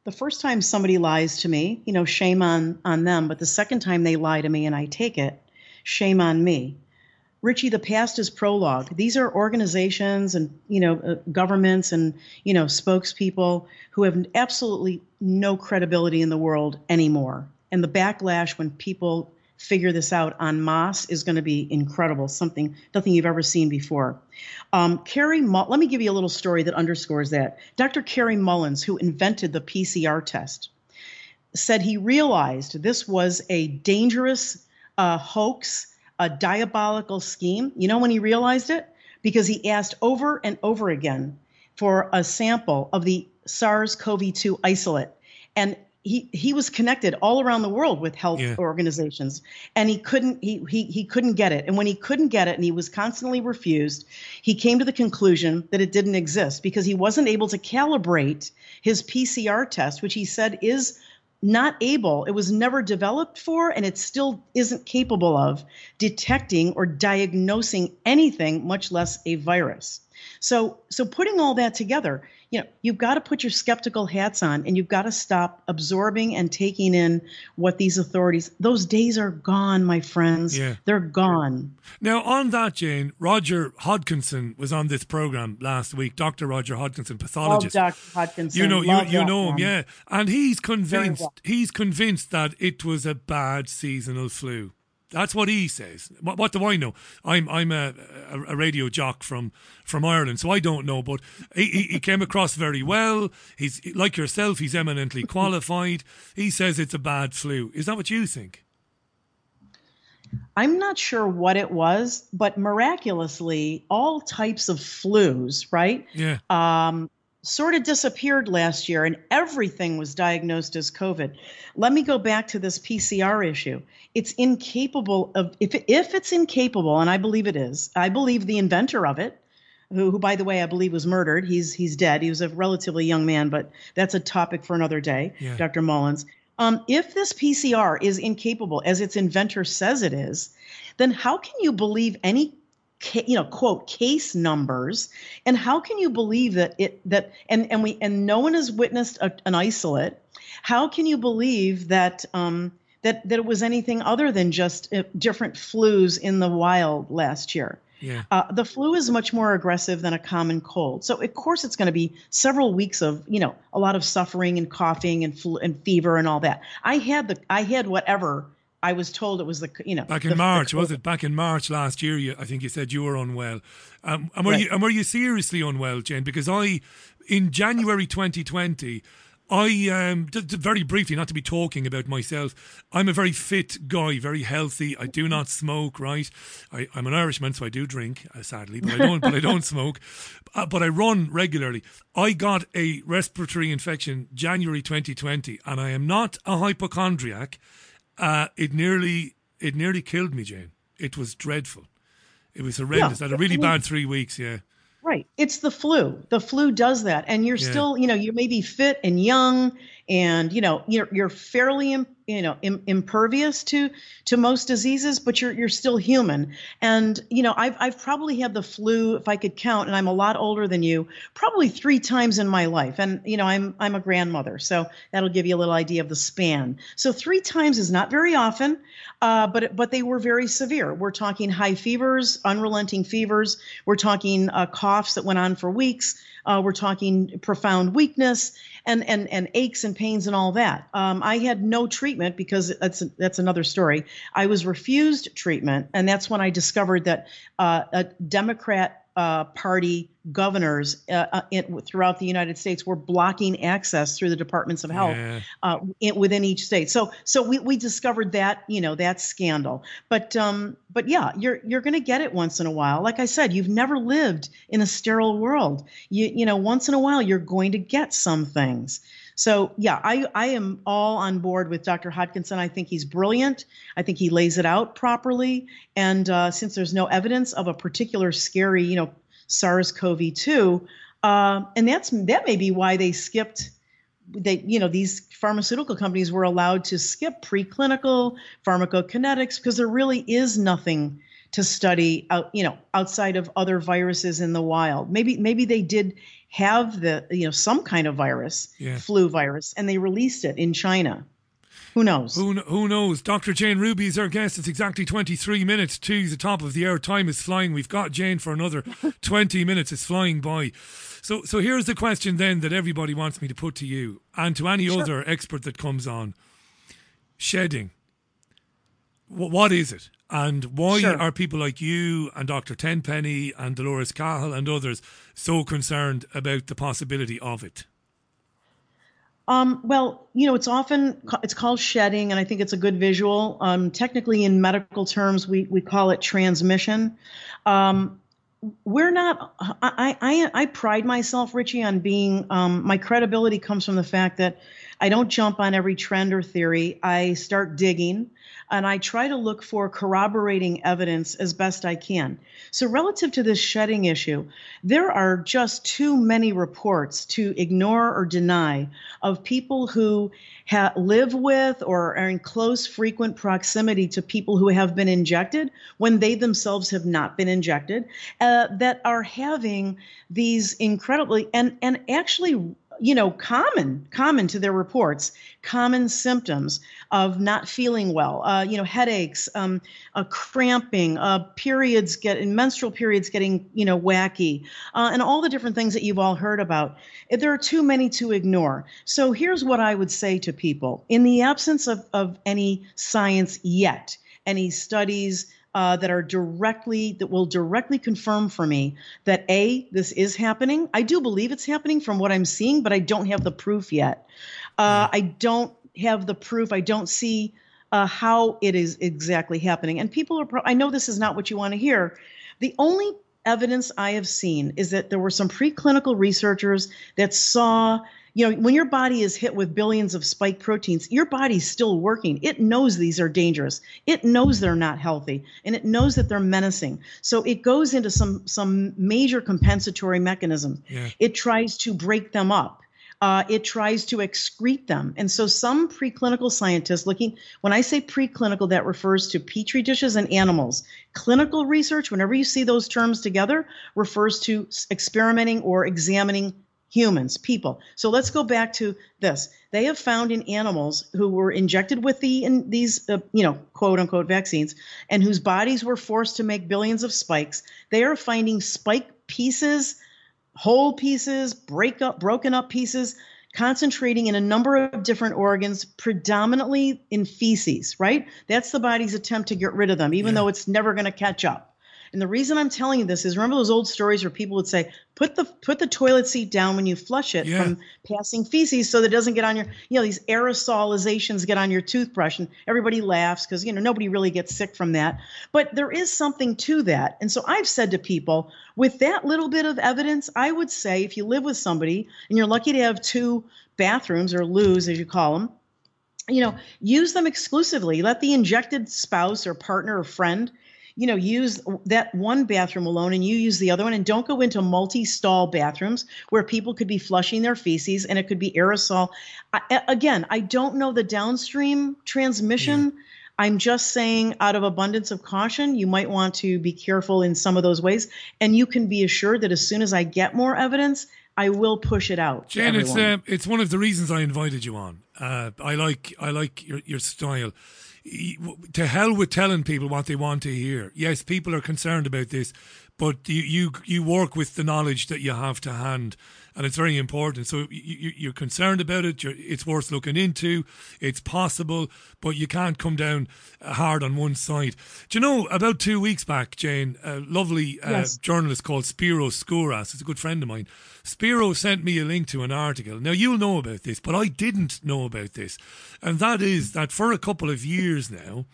the first time somebody lies to me, you know, shame on on them. But the second time they lie to me and I take it, shame on me. Richie, the past is prologue. These are organizations and you know uh, governments and you know spokespeople who have absolutely no credibility in the world anymore. And the backlash when people figure this out en masse is going to be incredible. Something nothing you've ever seen before. Um, Kary, let me give you a little story that underscores that. Dr. Kary Mullins, who invented the PCR test, said he realized this was a dangerous uh, hoax, a diabolical scheme. You know when he realized it? Because he asked over and over again for a sample of the SARS CoV 2 isolate. And he, he was connected all around the world with health Yeah. organizations and he couldn't he, he he couldn't get it and when he couldn't get it and he was constantly refused he came to the conclusion that it didn't exist because he wasn't able to calibrate his PCR test which he said is not able it was never developed for and it still isn't capable of detecting or diagnosing anything much less a virus so so putting all that together you know you've got to put your skeptical hats on and you've got to stop absorbing and taking in what these authorities those days are gone my friends Yeah. they're gone Now, on that, Jane, Roger Hodkinson was on this program last week. Dr. Roger Hodkinson, pathologist. Oh, Dr. Hodkinson. You know, you, Love you know him, yeah. And he's convinced. He's convinced that it was a bad seasonal flu. That's what he says. What, what do I know? I'm I'm a, a, a radio jock from from Ireland, so I don't know. But he, he, he came across very well. He's like yourself. He's eminently qualified. He says it's a bad flu. Is that what you think? I'm not sure what it was, but miraculously, all types of flus, right? Yeah. Um, sort of disappeared last year, and everything was diagnosed as COVID. Let me go back to this PCR issue. It's incapable of if if it's incapable, and I believe it is. I believe the inventor of it, who, who by the way I believe was murdered. He's he's dead. He was a relatively young man, but that's a topic for another day. Yeah. Dr. Mullins. Um, if this PCR is incapable, as its inventor says it is, then how can you believe any you know quote case numbers and how can you believe that it that and and we and no one has witnessed a, an isolate how can you believe that um that that it was anything other than just uh, different flus in the wild last year Yeah. uh, the flu is much more aggressive than a common cold. So of course it's going to be several weeks of you know a lot of suffering and coughing and flu and fever and all that. I had the I had whatever I was told it was the you know Back in the March, was it? Back in March last year, you, I think you said you were unwell. Um, and were Right. you and were you seriously unwell, Jane? Because I, in January 2020, I um very briefly, not to be talking about myself, I'm a very fit guy, very healthy. I do not smoke. Right, I, I'm an Irishman, so I do drink, uh, sadly, but I don't. but I don't [laughs] smoke. Uh, but I run regularly. I got a respiratory infection January 2020, and I am not a hypochondriac. Uh, it nearly it nearly killed me, Jane. It was dreadful. It was horrendous. I had a really bad three weeks. Yeah. Right. It's the flu. The flu does that. And you're Yeah. still, you know, you may be fit and young and, you know, you're you're fairly you know, Im- impervious to to most diseases, but you're you're still human. And, you know, I've I've probably had the flu if I could count and I'm a lot older than you, probably 3 times in my life. And, you know, I'm I'm a grandmother, so that'll give you a little idea of the span. So 3 times is not very often, uh, but but they were very severe. We're talking high fevers, unrelenting fevers. We're talking uh, coughs that went on for weeks. Uh, we're talking profound weakness and and and aches and pains and all that. Um, I had no treatment because that's that's another story. I was refused treatment, and that's when I discovered that uh, a Democrat uh, Party governors uh, uh, in, throughout the United States were blocking access through the departments of health Yeah. uh, in, within each state. So so we, we discovered that you know that scandal. But um but yeah, you're you're going to get it once in a while. Like I said, you've never lived in a sterile world. You you know once in a while you're going to get some things. So yeah, I I am all on board with Dr. Hodkinson. I think he's brilliant. I think he lays it out properly. And uh, since there's no evidence of a particular scary you know SARS-CoV-2, uh, and that's that may be why they skipped they you know these pharmaceutical companies were allowed to skip preclinical pharmacokinetics because there really is nothing to study out you know outside of other viruses in the wild maybe maybe they did have the you know some kind of virus Yeah. flu virus and they released it in china who knows Who, who knows? Dr. Jane Ruby is our guest. It's exactly 23 minutes to the top of the hour. Time is flying. We've got Jane for another [laughs] 20 minutes. It's flying by. So, so here's the question then that everybody wants me to put to you and to any Sure. other expert that comes on. Shedding. Wh- what is it? And why Sure. are people like you and Dr. Tenpenny and Dolores Cahill and others so concerned about the possibility of it? Um, well, you know, it's often it's called shedding, and I think it's a good visual. Um, technically, in medical terms, we we call it transmission. Um, we're not. I, I I pride myself, Richie, on being. Um, my credibility comes from the fact that I don't jump on every trend or theory. I start digging, and I try to look for corroborating evidence as best I can. So, relative to this shedding issue, there are just too many reports to ignore or deny of people who ha- live with or are in close, frequent proximity to people who have been injected when they themselves have not been injected, uh, that are having these incredibly and and actually you know common common to their reports common symptoms of not feeling well uh, you know headaches um, cramping uh, periods get menstrual periods getting you know wacky uh, and all the different things that you've all heard about. There are too many to ignore. So here's what i would say to people. In the absence of, of any science yet any studies uh, that are directly that will directly confirm for me that a this is happening. I do believe it's happening from what I'm seeing, but I don't have the proof yet. Uh, I don't have the proof. I don't see uh, how it is exactly happening. And people are. Pro- I know this is not what you want to hear. The only evidence I have seen is that there were some preclinical researchers that saw you know, when your body is hit with billions of spike proteins, your body's still working. It knows these are dangerous. It knows they're not healthy, and it knows that they're menacing. So it goes into some some major compensatory mechanisms. Yeah. It tries to break them up. uh, it tries to excrete them. And so some preclinical scientists looking, when I say preclinical, that refers to petri dishes and animals. Clinical research, whenever you see those terms together, refers to experimenting or examining humans, people. So let's go back to this. They have found in animals who were injected with the in these uh, you know quote unquote vaccines and whose bodies were forced to make billions of spikes. They are finding spike pieces, whole pieces, break up broken up pieces concentrating in a number of different organs, predominantly in feces, right? That's the body's attempt to get rid of them, even yeah. though it's never going to catch up. And the reason I'm telling you this is remember those old stories where people would say, put the put the toilet seat down when you flush it yeah. from passing feces so that it doesn't get on your, you know, these aerosolizations get on your toothbrush and everybody laughs because you know nobody really gets sick from that. But there is something to that. And so I've said to people, with that little bit of evidence, I would say if you live with somebody and you're lucky to have two bathrooms or loos as you call them, you know, use them exclusively. Let the injected spouse or partner or friend you know, use that one bathroom alone and you use the other one and don't go into multi-stall bathrooms where people could be flushing their feces and it could be aerosol. I, again, I don't know the downstream transmission. Yeah. I'm just saying, out of abundance of caution, you might want to be careful in some of those ways. And you can be assured that as soon as I get more evidence, I will push it out. Jen, it's uh, it's one of the reasons I invited you on. Uh, I like I like your your style to hell with telling people what they want to hear. Yes, people are concerned about this, but you you, you work with the knowledge that you have to hand, and it's very important. So you, are concerned about it. it's worth looking into. It's possible, but you can't come down hard on one side. Do you know? About two weeks back, Jane, a lovely uh, yes. journalist called Spiro Skouras, is a good friend of mine. Spiro sent me a link to an article. Now you'll know about this, but I didn't know about this, and that is that for a couple of years now.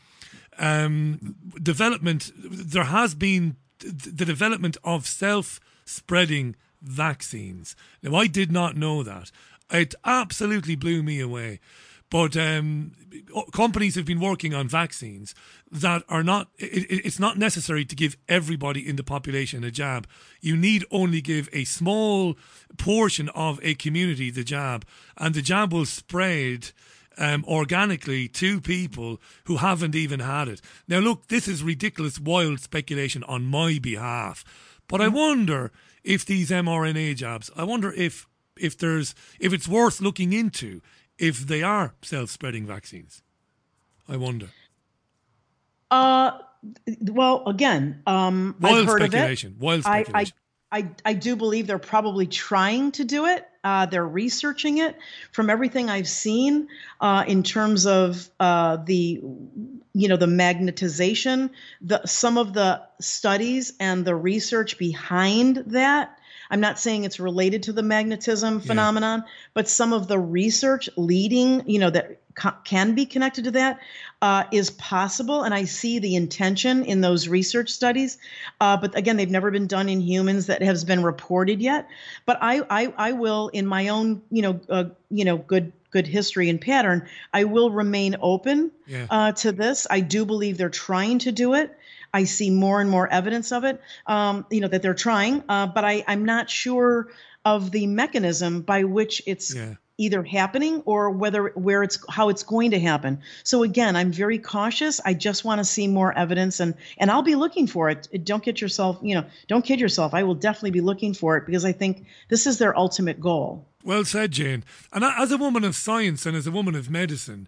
Um, development there has been the development of self spreading vaccines. Now, I did not know that. It absolutely blew me away. But um, companies have been working on vaccines that are not, it, it's not necessary to give everybody in the population a jab. You need only give a small portion of a community the jab, and the jab will spread. Um, organically to people who haven't even had it. Now, look, this is ridiculous, wild speculation on my behalf, but I wonder if these mRNA jabs, I wonder if if there's if it's worth looking into if they are self-spreading vaccines. I wonder. Uh, well, again, um, wild I've heard speculation. Of it. Wild speculation. I, I, I, I do believe they're probably trying to do it. Uh, they're researching it. From everything I've seen, uh, in terms of uh, the, you know, the magnetization, the some of the studies and the research behind that. I'm not saying it's related to the magnetism phenomenon, yeah. but some of the research leading, you know, that can be connected to that uh, is possible, and I see the intention in those research studies. Uh, but again, they've never been done in humans that has been reported yet. But I, I, I will, in my own, you know, uh, you know, good good history and pattern, I will remain open yeah. Uh, to this. I do believe they're trying to do it. I see more and more evidence of it. Um, you know that they're trying, uh, but I, I'm not sure of the mechanism by which it's yeah either happening or whether where it's how it's going to happen. So again, I'm very cautious. I just want to see more evidence and and I'll be looking for it. Don't get yourself, you know, don't kid yourself. I will definitely be looking for it because I think this is their ultimate goal. Well said, Jane. And as a woman of science and as a woman of medicine,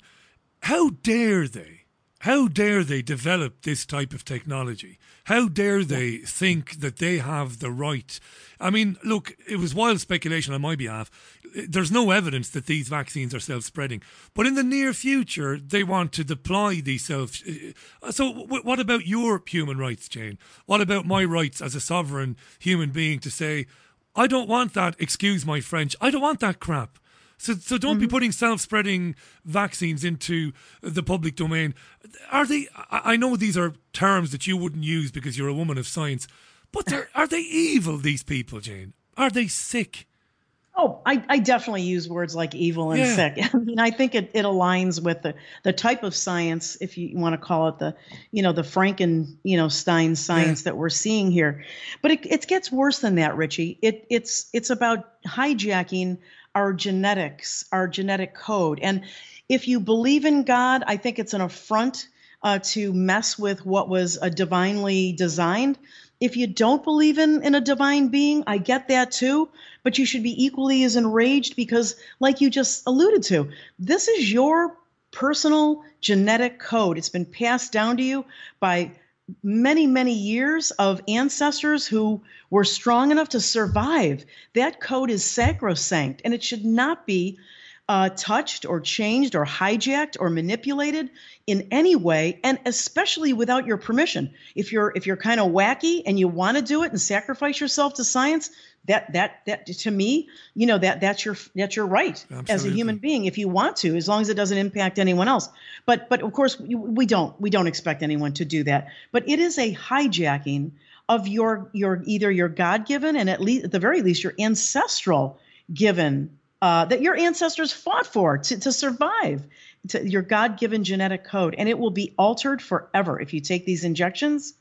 how dare they how dare they develop this type of technology? How dare they think that they have the right? I mean, look, it was wild speculation on my behalf. There's no evidence that these vaccines are self spreading. But in the near future, they want to deploy these self. Uh, so, what about your human rights, Jane? What about my rights as a sovereign human being to say, I don't want that, excuse my French, I don't want that crap. So, so don't mm-hmm. be putting self-spreading vaccines into the public domain. Are they? I know these are terms that you wouldn't use because you're a woman of science, but are they evil? These people, Jane, are they sick? Oh, I, I definitely use words like evil and yeah. sick. [laughs] I mean, I think it, it aligns with the, the type of science, if you want to call it the, you know, the Franken, you know, Stein science yeah. that we're seeing here. But it, it gets worse than that, Richie. It it's it's about hijacking our genetics, our genetic code. And if you believe in God, I think it's an affront uh, to mess with what was a divinely designed. If you don't believe in, in a divine being, I get that too, but you should be equally as enraged because, like you just alluded to, this is your personal genetic code. It's been passed down to you by many, many years of ancestors who were strong enough to survive. That code is sacrosanct and it should not be uh, touched or changed or hijacked or manipulated in any way and especially without your permission if you're if you're kind of wacky and you want to do it and sacrifice yourself to science that that that to me you know that that's your that's your right Absolutely. as a human being if you want to as long as it doesn't impact anyone else. But but of course we don't we don't expect anyone to do that. But it is a hijacking of your your either your god-given and at least at the very least your ancestral given uh, that your ancestors fought for to, to survive to your god-given genetic code. And it will be altered forever if you take these injections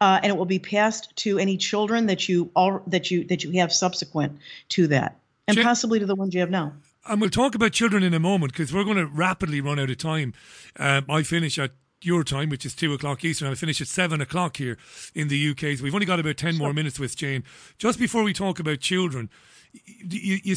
uh, and it will be passed to any children that you all that you that you have subsequent to that, and Ch- possibly to the ones you have now. And we'll talk about children in a moment because we're going to rapidly run out of time. Um, I finish at your time, which is two o'clock Eastern. I finish at seven o'clock here in the UK. So we've only got about ten sure. more minutes with Jane. Just before we talk about children, you, you,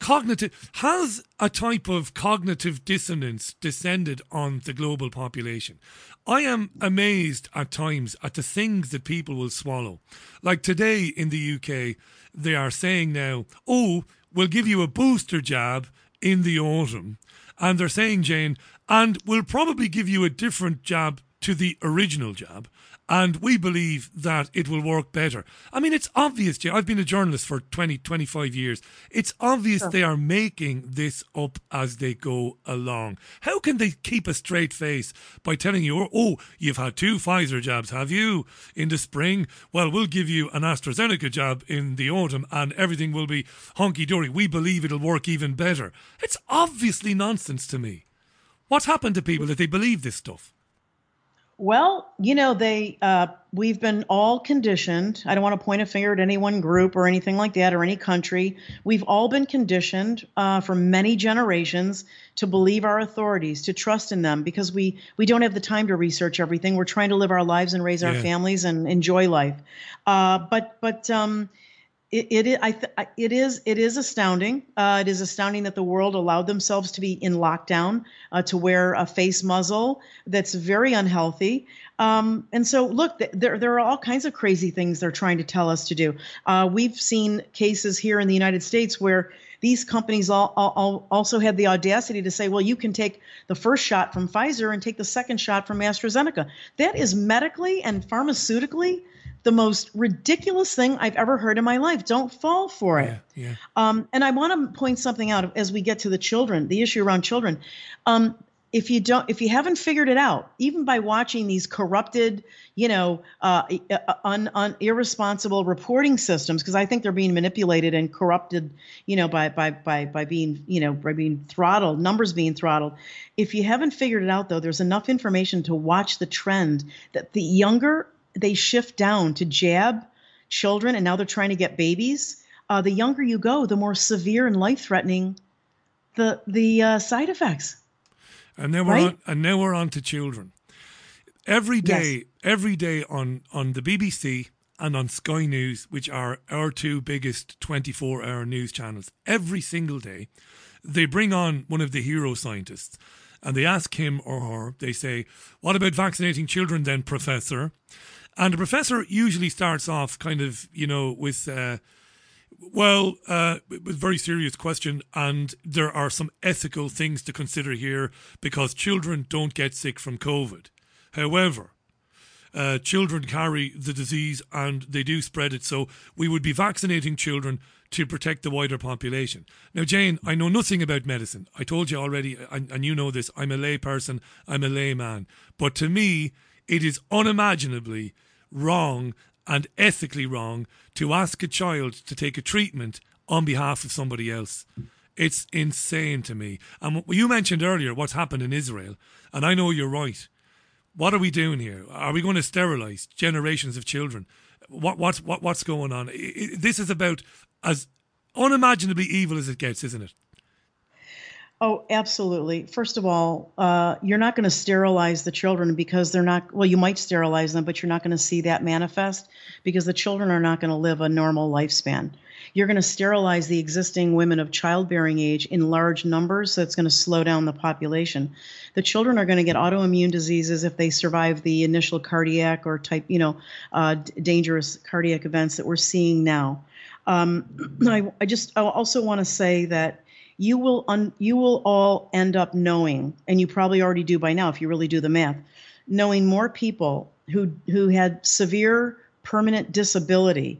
cognitive has a type of cognitive dissonance descended on the global population. I am amazed at times at the things that people will swallow. Like today in the UK, they are saying now, "Oh, we'll give you a booster jab in the autumn," and they're saying, Jane, and we'll probably give you a different jab to the original jab and we believe that it will work better. I mean, it's obvious, Jay. I've been a journalist for 20, 25 years. It's obvious sure. they are making this up as they go along. How can they keep a straight face by telling you, oh, you've had two Pfizer jabs, have you, in the spring? Well, we'll give you an AstraZeneca jab in the autumn and everything will be honky dory. We believe it'll work even better. It's obviously nonsense to me. What's happened to people that they believe this stuff? Well, you know, they uh, we've been all conditioned. I don't want to point a finger at any one group or anything like that or any country. We've all been conditioned uh, for many generations to believe our authorities, to trust in them, because we we don't have the time to research everything. We're trying to live our lives and raise yeah. our families and enjoy life. Uh, but but um, it, it, I th- it is it is astounding. Uh, it is astounding that the world allowed themselves to be in lockdown, uh, to wear a face muzzle that's very unhealthy. Um, and so, look, th- there there are all kinds of crazy things they're trying to tell us to do. Uh, we've seen cases here in the United States where these companies all, all, also had the audacity to say, well, you can take the first shot from Pfizer and take the second shot from AstraZeneca. That is medically and pharmaceutically the most ridiculous thing I've ever heard in my life. Don't fall for it. Yeah, yeah. Um, and I want to point something out as we get to the children, the issue around children. Um, if you don't, if you haven't figured it out, even by watching these corrupted, you know, uh, uh un, un, irresponsible reporting systems, because I think they're being manipulated and corrupted, you know, by by by by being, you know, by being throttled, numbers being throttled. If you haven't figured it out, though, there's enough information to watch the trend that the younger they shift down to jab children, and now they're trying to get babies. Uh, the younger you go, the more severe and life threatening the the uh, side effects. And now we're right? on, and now we're on to children. Every day, yes. every day on on the BBC and on Sky News, which are our two biggest 24 hour news channels, every single day, they bring on one of the hero scientists and they ask him or her, they say, What about vaccinating children then, Professor? And the professor usually starts off kind of, you know, with, uh, well, uh, with very serious question, and there are some ethical things to consider here because children don't get sick from COVID. However, uh, children carry the disease and they do spread it, so we would be vaccinating children to protect the wider population. Now, Jane, I know nothing about medicine. I told you already, and, and you know this. I'm a lay person. I'm a layman. But to me, it is unimaginably wrong and ethically wrong to ask a child to take a treatment on behalf of somebody else. It's insane to me. And you mentioned earlier what's happened in Israel, and I know you're right. What are we doing here? Are we going to sterilize generations of children? What what's what, what's going on? This is about as unimaginably evil as it gets, isn't it? Oh, absolutely. First of all, uh, you're not going to sterilize the children because they're not, well, you might sterilize them, but you're not going to see that manifest because the children are not going to live a normal lifespan. You're going to sterilize the existing women of childbearing age in large numbers, so it's going to slow down the population. The children are going to get autoimmune diseases if they survive the initial cardiac or type, you know, uh, dangerous cardiac events that we're seeing now. Um, [clears throat] I, I just I also want to say that you will un, you will all end up knowing, and you probably already do by now if you really do the math, knowing more people who who had severe permanent disability,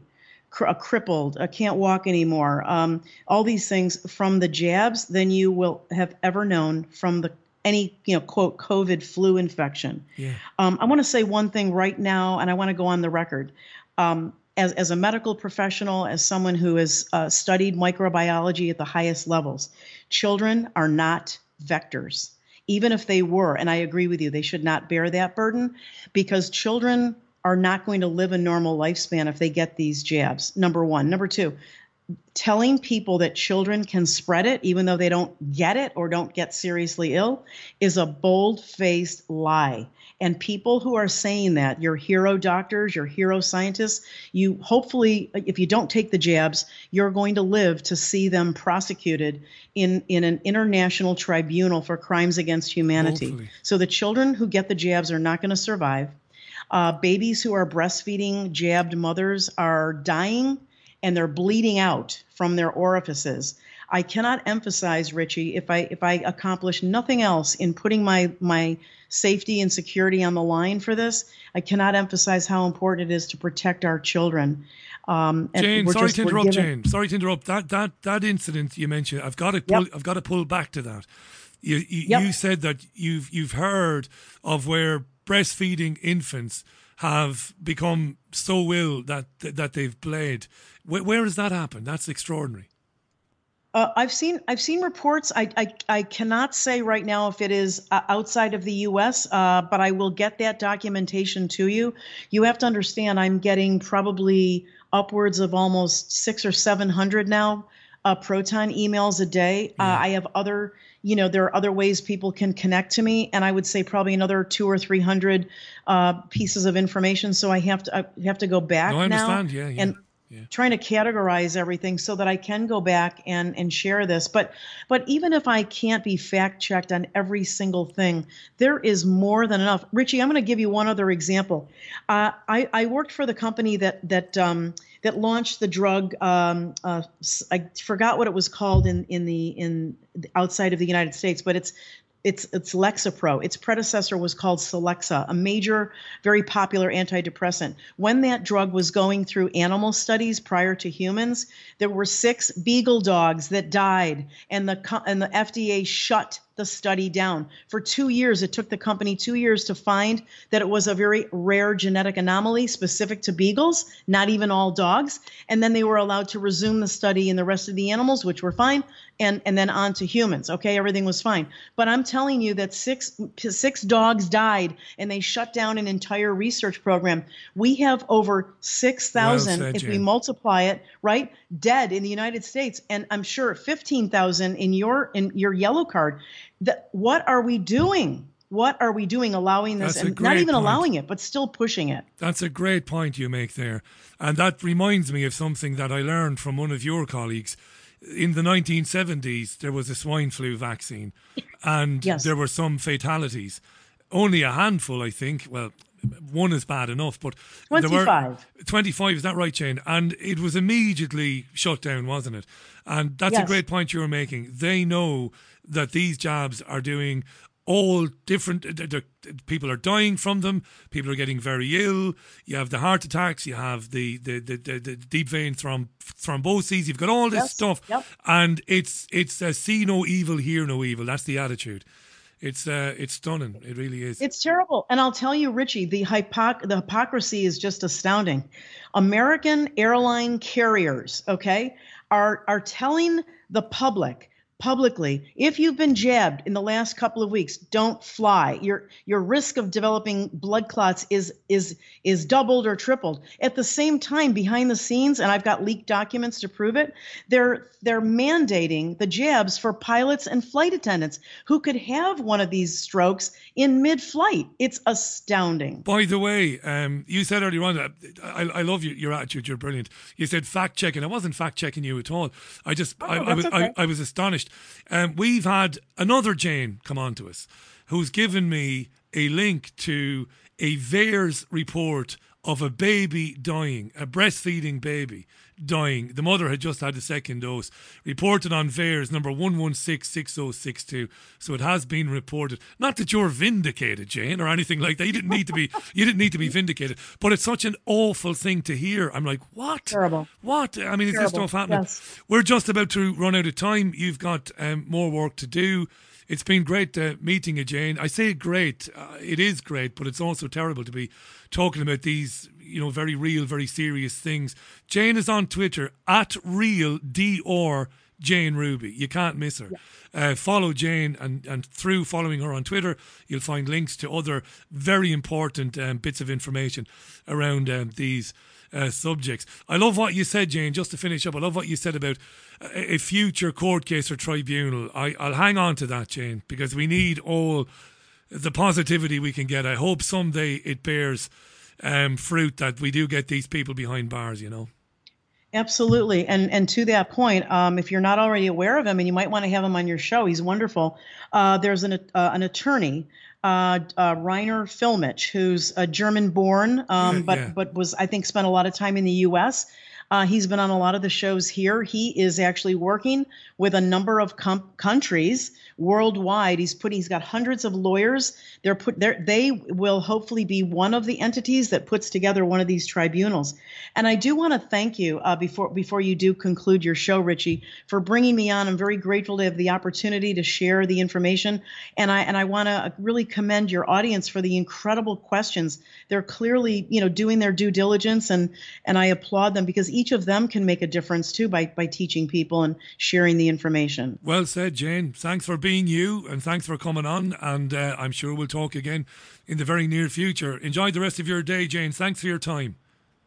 cr- crippled, uh, can't walk anymore, um, all these things from the jabs than you will have ever known from the any you know quote COVID flu infection. Yeah. Um, I want to say one thing right now, and I want to go on the record. Um, as, as a medical professional, as someone who has uh, studied microbiology at the highest levels, children are not vectors. Even if they were, and I agree with you, they should not bear that burden because children are not going to live a normal lifespan if they get these jabs. Number one. Number two, telling people that children can spread it even though they don't get it or don't get seriously ill is a bold faced lie. And people who are saying that, your hero doctors, your hero scientists, you hopefully, if you don't take the jabs, you're going to live to see them prosecuted in, in an international tribunal for crimes against humanity. Hopefully. So the children who get the jabs are not going to survive. Uh, babies who are breastfeeding jabbed mothers are dying and they're bleeding out from their orifices. I cannot emphasize, Richie, if I if I accomplish nothing else in putting my my safety and security on the line for this, I cannot emphasize how important it is to protect our children. Um, and Jane, sorry just- to interrupt, given- Jane. Sorry to interrupt. That that that incident you mentioned, I've got to pull, I've got to pull back to that. You you, Yep. you said that you've you've heard of where breastfeeding infants have become so ill that that they've bled. Where, where has that happened? That's extraordinary. Uh, I've seen I've seen reports. I, I I cannot say right now if it is uh, outside of the U.S., uh, but I will get that documentation to you. You have to understand. I'm getting probably upwards of almost six or seven hundred now uh, proton emails a day. Uh, I have other. You know, there are other ways people can connect to me, and I would say probably another two or three hundred uh, pieces of information. So I have to I have to go back No, I now understand. Yeah, yeah. and trying to categorize everything so that I can go back and and share this. But but even if I can't be fact checked on every single thing, there is more than enough. Richie, I'm going to give you one other example. Uh, I I worked for the company that that um, that launched the drug. Um, uh, I forgot what it was called in in the in outside of the United States, but it's it's it's Lexapro. Its predecessor was called Celexa, a major, very popular antidepressant. When that drug was going through animal studies prior to humans, there were six beagle dogs that died, and the and the FDA shut the study down for two years. It took the company two years to find that it was a very rare genetic anomaly specific to beagles, not even all dogs. And then they were allowed to resume the study in the rest of the animals, which were fine, and, and then on to humans. Okay, everything was fine. But I'm telling you that six six dogs died and they shut down an entire research program. We have over six thousand Well if we multiply it, right? Dead in the United States, and I'm sure fifteen thousand in your in your yellow card. That what are we doing? What are we doing? Allowing this, That's and not even point. allowing it, but still pushing it. That's a great point you make there. And that reminds me of something that I learned from one of your colleagues. In the 1970s, there was a swine flu vaccine, [laughs] and Yes. there were some fatalities. Only a handful, I think. Well, one is bad enough, but there were 25. 25, is that right, Jane? And it was immediately shut down, wasn't it? And that's a great point you're making. They know that these jabs are doing all different people are dying from them people are getting very ill you have the heart attacks you have the the, the, the, the deep vein throm- thromboses you've got all this Yes, stuff yep. and it's it's see no evil hear no evil that's the attitude it's uh it's stunning it really is It's terrible. And I'll tell you, Richie, the hypoc- the hypocrisy is just astounding. American airline carriers, okay, are are telling the public publicly. If you've been jabbed in the last couple of weeks, don't fly. Your your risk of developing blood clots is is is doubled or tripled. At the same time, behind the scenes, and I've got leaked documents to prove it, they're they're mandating the jabs for pilots and flight attendants who could have one of these strokes in mid-flight. It's astounding. By the way, um, you said earlier on that I, I love you, your attitude. You're brilliant. You said fact checking. I wasn't fact checking you at all. I just I, I was okay. I, I was astonished. Um, we've had another Jane come on to us, who's given me a link to a VAERS report of a baby dying, a breastfeeding baby dying. The mother had just had the second dose. Reported on VAERS number 1166062. So it has been reported. Not that you're vindicated, Jane, or anything like that. You didn't need to be [laughs] you didn't need to be vindicated. But it's such an awful thing to hear. I'm like, what? Terrible. What? I mean, is this stuff happening? Yes. We're just about to run out of time. You've got um, more work to do. It's been great uh, meeting you, Jane. I say great. Uh, it is great, but it's also terrible to be talking about these, you know, very real, very serious things. Jane is on Twitter at real dr Jane Ruby. You can't miss her. Uh, follow Jane, and, and through following her on Twitter, you'll find links to other very important um, bits of information around um, these uh, subjects. I love what you said, Jane. Just to finish up, I love what you said about a, a future court case or tribunal. I, I'll hang on to that, Jane, because we need all the positivity we can get. I hope someday it bears um, fruit that we do get these people behind bars. You know. Absolutely, and and to that point, um, if you're not already aware of him, and you might want to have him on your show, he's wonderful. Uh, there's an uh, an attorney, uh, uh, Reiner Fuellmich, who's a German-born, um, Yeah, but yeah. but was I think spent a lot of time in the U.S. Uh, he's been on a lot of the shows here. He is actually working with a number of com- countries worldwide. He's putting. He's got hundreds of lawyers. They're put. They will hopefully be one of the entities that puts together one of these tribunals. And I do want to thank you uh, before before you do conclude your show, Richie, for bringing me on. I'm very grateful to have the opportunity to share the information. And I and I want to really commend your audience for the incredible questions. They're clearly, you know, doing their due diligence, and and I applaud them because each of them can make a difference too by by teaching people and sharing the information. Well said, Jane. Thanks for being you, and thanks for coming on. And uh, I'm sure we'll talk again in the very near future. Enjoy the rest of your day, Jane. Thanks for your time.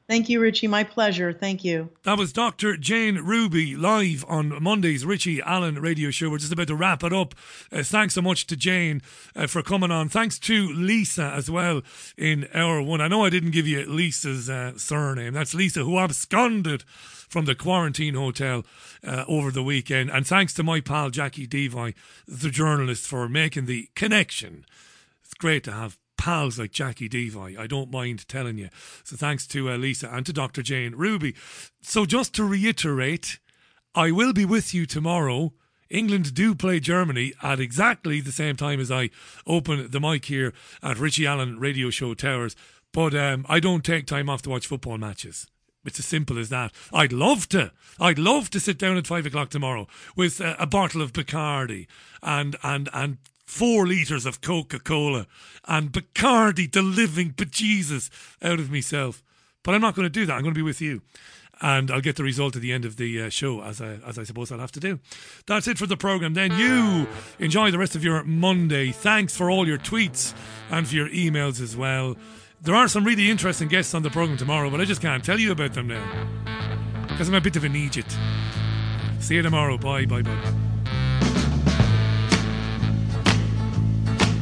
Thank you, Richie. My pleasure. Thank you. That was Dr. Jane Ruby live on Monday's Richie Allen radio show. We're just about to wrap it up. Uh, thanks so much to Jane uh, for coming on. Thanks to Lisa as well in hour one. I know I didn't give you Lisa's uh, surname. That's Lisa who absconded from the quarantine hotel uh, over the weekend. And thanks to my pal Jackie Deevoy, the journalist, for making the connection. It's great to have pals like Jackie Deevoy. I don't mind telling you. So thanks to uh, Lisa and to Dr. Jane Ruby. So just to reiterate, I will be with you tomorrow. England do play Germany at exactly the same time as I open the mic here at Richie Allen Radio Show Towers. But um, I don't take time off to watch football matches. It's as simple as that. I'd love to. I'd love to sit down at five o'clock tomorrow with uh, a bottle of Bacardi and and and four litres of Coca Cola and Bacardi the living bejesus out of myself. But I'm not going to do that. I'm going to be with you. And I'll get the result at the end of the uh, show, as I, as I suppose I'll have to do. That's it for the program. Then you enjoy the rest of your Monday. Thanks for all your tweets and for your emails as well. There are some really interesting guests on the program tomorrow, but I just can't tell you about them now because I'm a bit of an idiot. See you tomorrow. Bye, bye, bye.